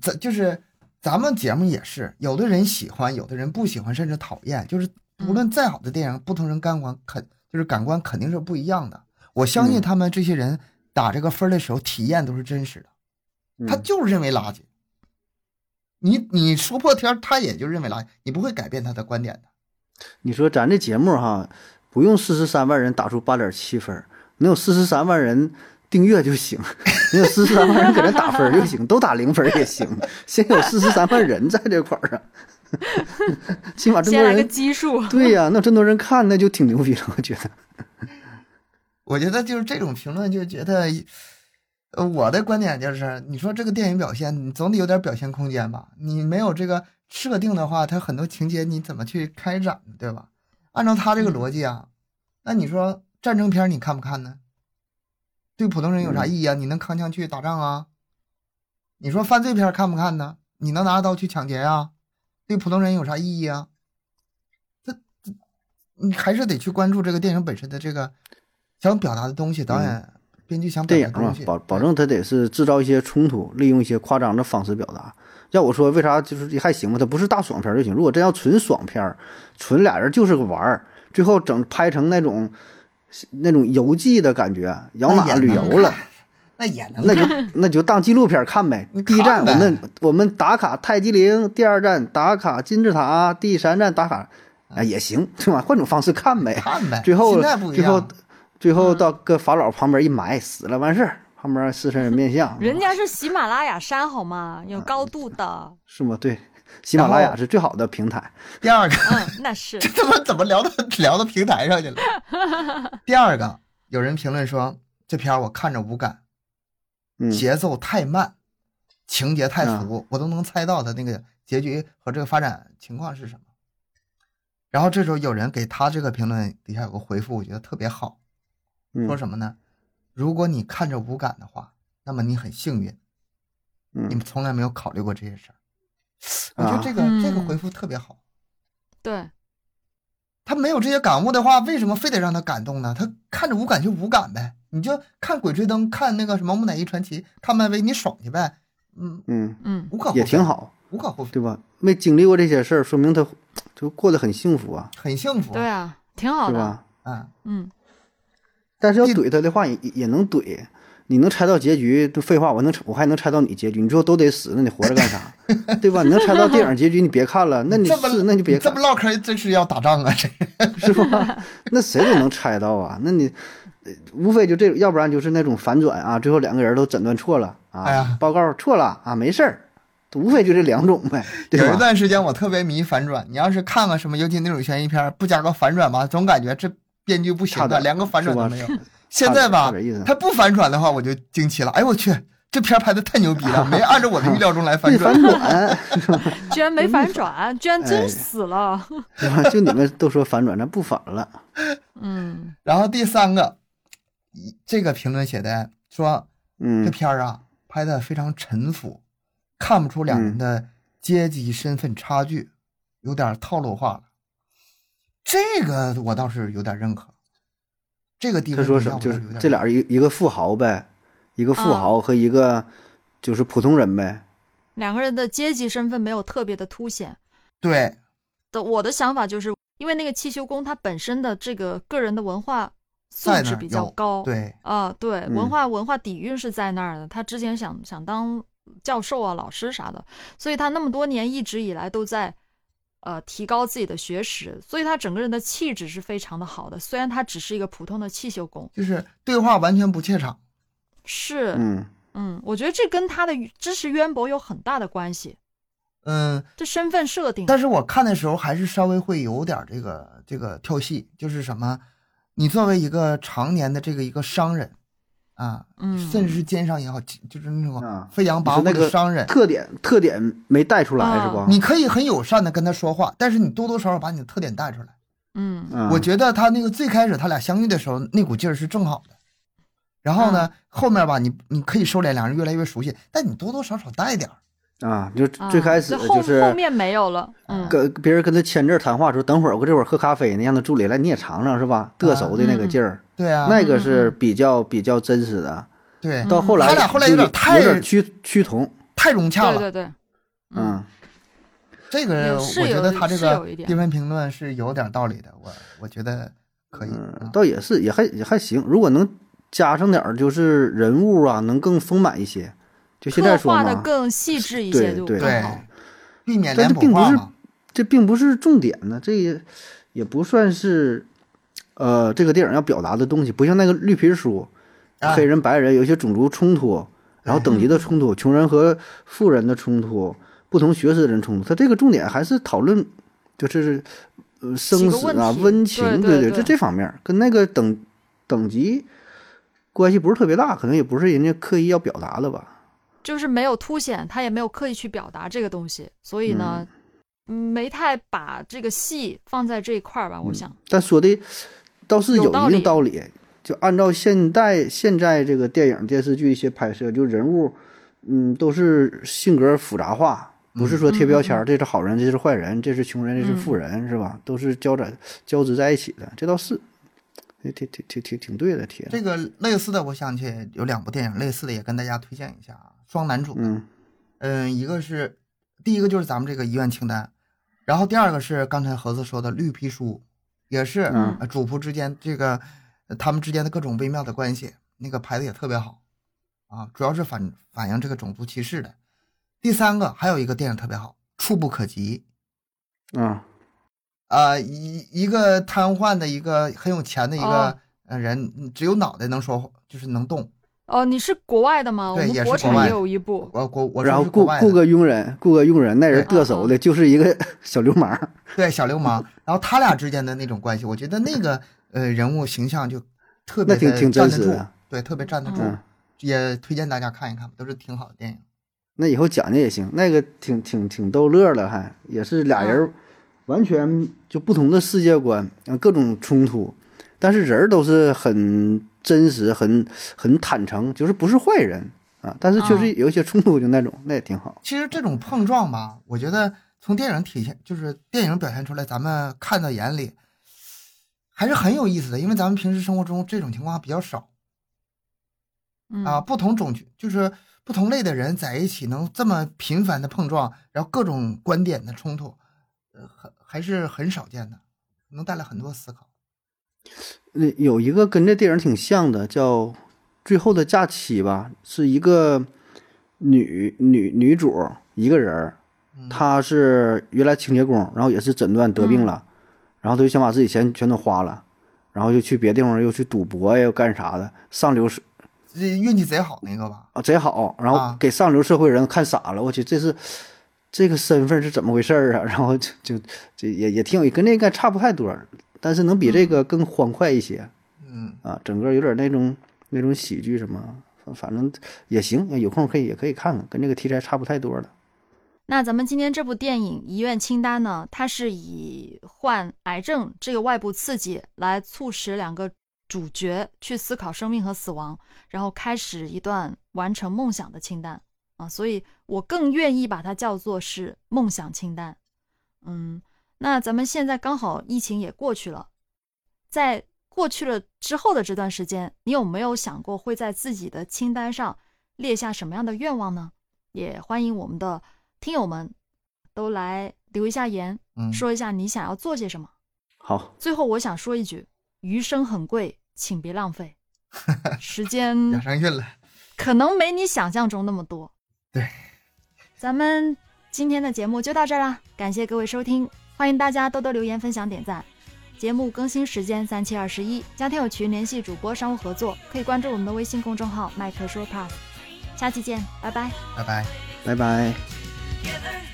咱就是咱们节目也是，有的人喜欢，有的人不喜欢，甚至讨厌。就是无论再好的电影，不同人感官肯就是感官肯定是不一样的。我相信
嗯
他们这些人打这个分的时候，体验都是真实的。他
嗯
就是认为垃圾。你你说破天，他也就认为垃圾，你不会改变他的观点的。
你说咱这节目哈，不用四十三万人打出八点七分，能有四十三万人订阅就行，能有四十三万人给咱打分就行，都打零分也行。先有四十三万人在这块儿啊，起码这么
先来个
多人。
基数。
对呀、那这么多人看，那就挺牛逼了，我觉得。
我觉得就是这种评论，就觉得，呃，我的观点就是，你说这个电影表现，你总得有点表现空间吧？你没有这个设定的话，它很多情节你怎么去开展，对吧？按照他这个逻辑啊，那你说战争片你看不看呢？对普通人有啥意义啊？你能扛枪去打仗啊？你说犯罪片看不看呢？你能拿刀去抢劫啊？对普通人有啥意义啊？这这，你还是得去关注这个电影本身的这个想表达的东西，导演、编剧想表达的东西，，
保保证他得是制造一些冲突，利用一些夸张的方式表达。要我说，为啥就是还行吧？它不是大爽片儿就行。如果真要纯爽片儿，纯俩人就是个玩儿，最后整拍成那种那种游记的感觉，摇哪
那也能
旅游了，
那也能
那就那就当纪录片儿看呗
你。
第一站我们我们打卡泰姬陵，第二站打卡金字塔，第三站打卡，哎也行，是吧？换种方式看呗。
看呗。
最后最后，最后到搁法老旁边一埋，死了完事儿，旁边四川人面相，
人家是喜马拉雅山好吗？有高度的。
是吗？对，喜马拉雅是最好的平台。
第二个，
嗯，那是。
这他妈怎么聊到 聊到平台上去了？第二个，有人评论说这片我看着无感，
嗯，
节奏太慢，情节太
啊
俗，我都能猜到他那个结局和这个发展情况是什么。然后这时候有人给他这个评论底下有个回复，我觉得特别好，
嗯
说什么呢？如果你看着无感的话，那么你很幸运，你
嗯
们从来没有考虑过这些事儿。我觉得
啊
这个、
嗯
这个回复特别好。
对，
他没有这些感悟的话，为什么非得让他感动呢？他看着无感就无感呗，你就看《鬼吹灯》，看那个什么《木乃伊传奇》，看漫威，你爽去呗。嗯，
嗯
嗯，
无可厚非
也挺，好，
无可厚非，
对吧？没经历过这些事儿，说明他就过得很幸福啊，
很幸福。
对啊，挺好的。
对吧？
啊，
嗯，
但是要怼他的话，也也也能怼。你能猜到结局，都废话，我能我还能猜到你结局，你最后都得死，那你活着干啥？对吧？你能猜到电影结局，你别看了，那你是那你就别看
这么，唠嗑，真是要打仗啊！这
是吧？那谁都能猜到啊。那你呃无非就这，要不然就是那种反转啊，最后两个人都诊断错了啊，报告错了啊，没事儿，无非就这两种呗，对
有一？段时间我特别迷反转，你要是看个什么，尤其那种悬疑片，不加个反转吧，总感觉这编剧不行
的，
连个反转都没有。现在吧他不反转的话，我就惊奇了。哎呦我去，这片儿拍的太牛逼了，没按照我的预料中来反转
反。转
居然没反转，居然
哎
真死了。
对吧？就你们都说反转，咱不反了。
嗯
然后第三个，一这个评论写的说这
嗯
片儿啊拍的非常沉浮，看不出两人的阶级身份差距，有点套路化了。这个我倒是有点认可。这个地
他
位比较
说什么？就是这俩人一一个富豪呗，一个富
啊
豪和一个就是普通人呗。
两个人的阶级身份没有特别的凸显。
对
的，我的想法就是因为那个汽修工他本身的这个个人的文化素质比较高，
对
啊、对，
嗯
文化文化底蕴是在那儿的。他之前想想当教授啊、老师啥的，所以他那么多年一直以来都在呃提高自己的学识，所以他整个人的气质是非常的好的。虽然他只是一个普通的汽修工，
就是对话完全不怯场。
是，
嗯，
嗯，我觉得这跟他的知识渊博有很大的关系。
嗯，
这身份设定，
但是我看的时候还是稍微会有点这个这个跳戏，就是什么，你作为一个常年的这个一个商人啊，
嗯
甚至是奸商也好，就是那种
啊
飞扬跋扈的商人，
特点特点没带出来
啊
是吧？
你可以很友善的跟他说话，但是你多多少少把你的特点带出来。
嗯
嗯
我觉得他那个最开始他俩相遇的时候那股劲儿是正好的，然后呢，后面吧，你你可以收敛，两人越来越熟悉，但你多多少少带点儿。
啊，就
啊
最开始就是
后面没有了，嗯，
跟别人跟他签字谈话说，等会儿我这会儿喝咖啡呢，让他助理来，你也尝尝是吧？得熟的那个劲儿，
对啊，
那个是比较比较真实的。
对，
到后来
他俩后来有点太
有点趋趋同，
太融洽了。
对对对，
嗯，
这个我觉得他这个低分评论是有点道理的，我我觉得可以。
倒也是也还也还行。如果能加上点儿就是人物啊，能更丰满一些。就现在说嘛，
画的更细致一些就
对
更
对
好。，
避免脸
但这并不是
谱化嘛。
这并不是重点呢，这也也不算是呃这个电影要表达的东西，不像那个绿皮书，
啊
黑人白人有一些种族冲突，然后等级的冲突，穷人和富人的冲突，不同学识的人冲突，他这个重点还是讨论就是呃生死啊、温情，
对
对
对对
这这方面跟那个等等级关系不是特别大，可能也不是人家刻意要表达的吧。
就是没有凸显，他也没有刻意去表达这个东西，所以呢，嗯没太把这个戏放在这一块儿吧。我想，
但说的倒是有一定
道理
道理，就按照现代现在这个电影电视剧一些拍摄，就人物，嗯，都是性格复杂化，不是说贴标签儿，这是好人，这是坏人，这是穷人，这是富人，是吧？都是交在交织在一起的，这倒是，挺挺挺挺挺挺对的贴的。
这个类似的，我想起有两部电影，类似的也跟大家推荐一下啊，双男主。
嗯
嗯，一个是第一个就是咱们这个遗愿清单，然后第二个是刚才盒子说的绿皮书，也是、主仆之间这个呃他们之间的各种微妙的关系，那个拍的也特别好啊，主要是反反映这个种族歧视的。第三个还有一个电影特别好，《触不可及》
啊
啊，一一个瘫痪的一个很有钱的一个人，嗯只有脑袋能说话，就是能动。
哦，你是国外的吗？我
对
们
国
产也有一部，
我国我
然后雇雇个佣人，雇个佣人，那人
对
得手的就是一个 小流氓。
对小流氓，然后他俩之间的那种关系，我觉得那个呃人物形象就特别
挺挺
站得住
真实的，
对，特别站得住，
嗯
也推荐大家看一看，都是挺好的电影。
那以后讲讲也行，那个挺挺挺逗乐的，还也是俩人完全就不同的世界观，啊，各种冲突，但是人儿都是很真实、很很坦诚，就是不是坏人啊，但是确实有一些冲突，就那种那也挺好。
其实这种碰撞吧，我觉得从电影体现，就是电影表现出来，咱们看到眼里还是很有意思的，因为咱们平时生活中这种情况比较少
嗯
啊。不同种群就是不同类的人在一起能这么频繁的碰撞，然后各种观点的冲突，呃，很还是很少见的，能带来很多思考。
那有一个跟这电影挺像的，叫《最后的假期》吧，是一个女女女主一个人，她是原来清洁工，然后也是诊断得病了，然后她就想把自己钱全都花了，然后又去别地方又去赌博呀，又干啥的，上流社
这运气贼好那个吧？
啊贼好，然后
啊
给上流社会人看傻了，我去，这是这个身份是怎么回事儿啊？然后就就就也也挺有，跟那个差不太多，但是能比这个更欢快一些。
嗯，
啊，整个有点那种那种喜剧什么，反反正也行，有空可以也可以看看，跟这个题材差不太多的。
那咱们今天这部电影《遗愿清单》呢，它是以患癌症这个外部刺激来促使两个主角去思考生命和死亡，然后开始一段完成梦想的清单啊，所以我更愿意把它叫做是梦想清单。嗯，那咱们现在刚好疫情也过去了，在过去了之后的这段时间，你有没有想过会在自己的清单上列下什么样的愿望呢？也欢迎我们的听友们都来留一下言，
嗯
说一下你想要做些什么。
好，
最后，我想说一句：余生很贵，请别浪费。时间
押上韵了。
可能没你想象中那么多。
对，
咱们今天的节目就到这儿啦，感谢各位收听，欢迎大家多多留言、分享、点赞。节目更新时间三七二十一，加听友群联系主播商务合作，可以关注我们的微信公众号麦克说 Plus。下期见，拜拜。
拜拜。
拜拜。
Together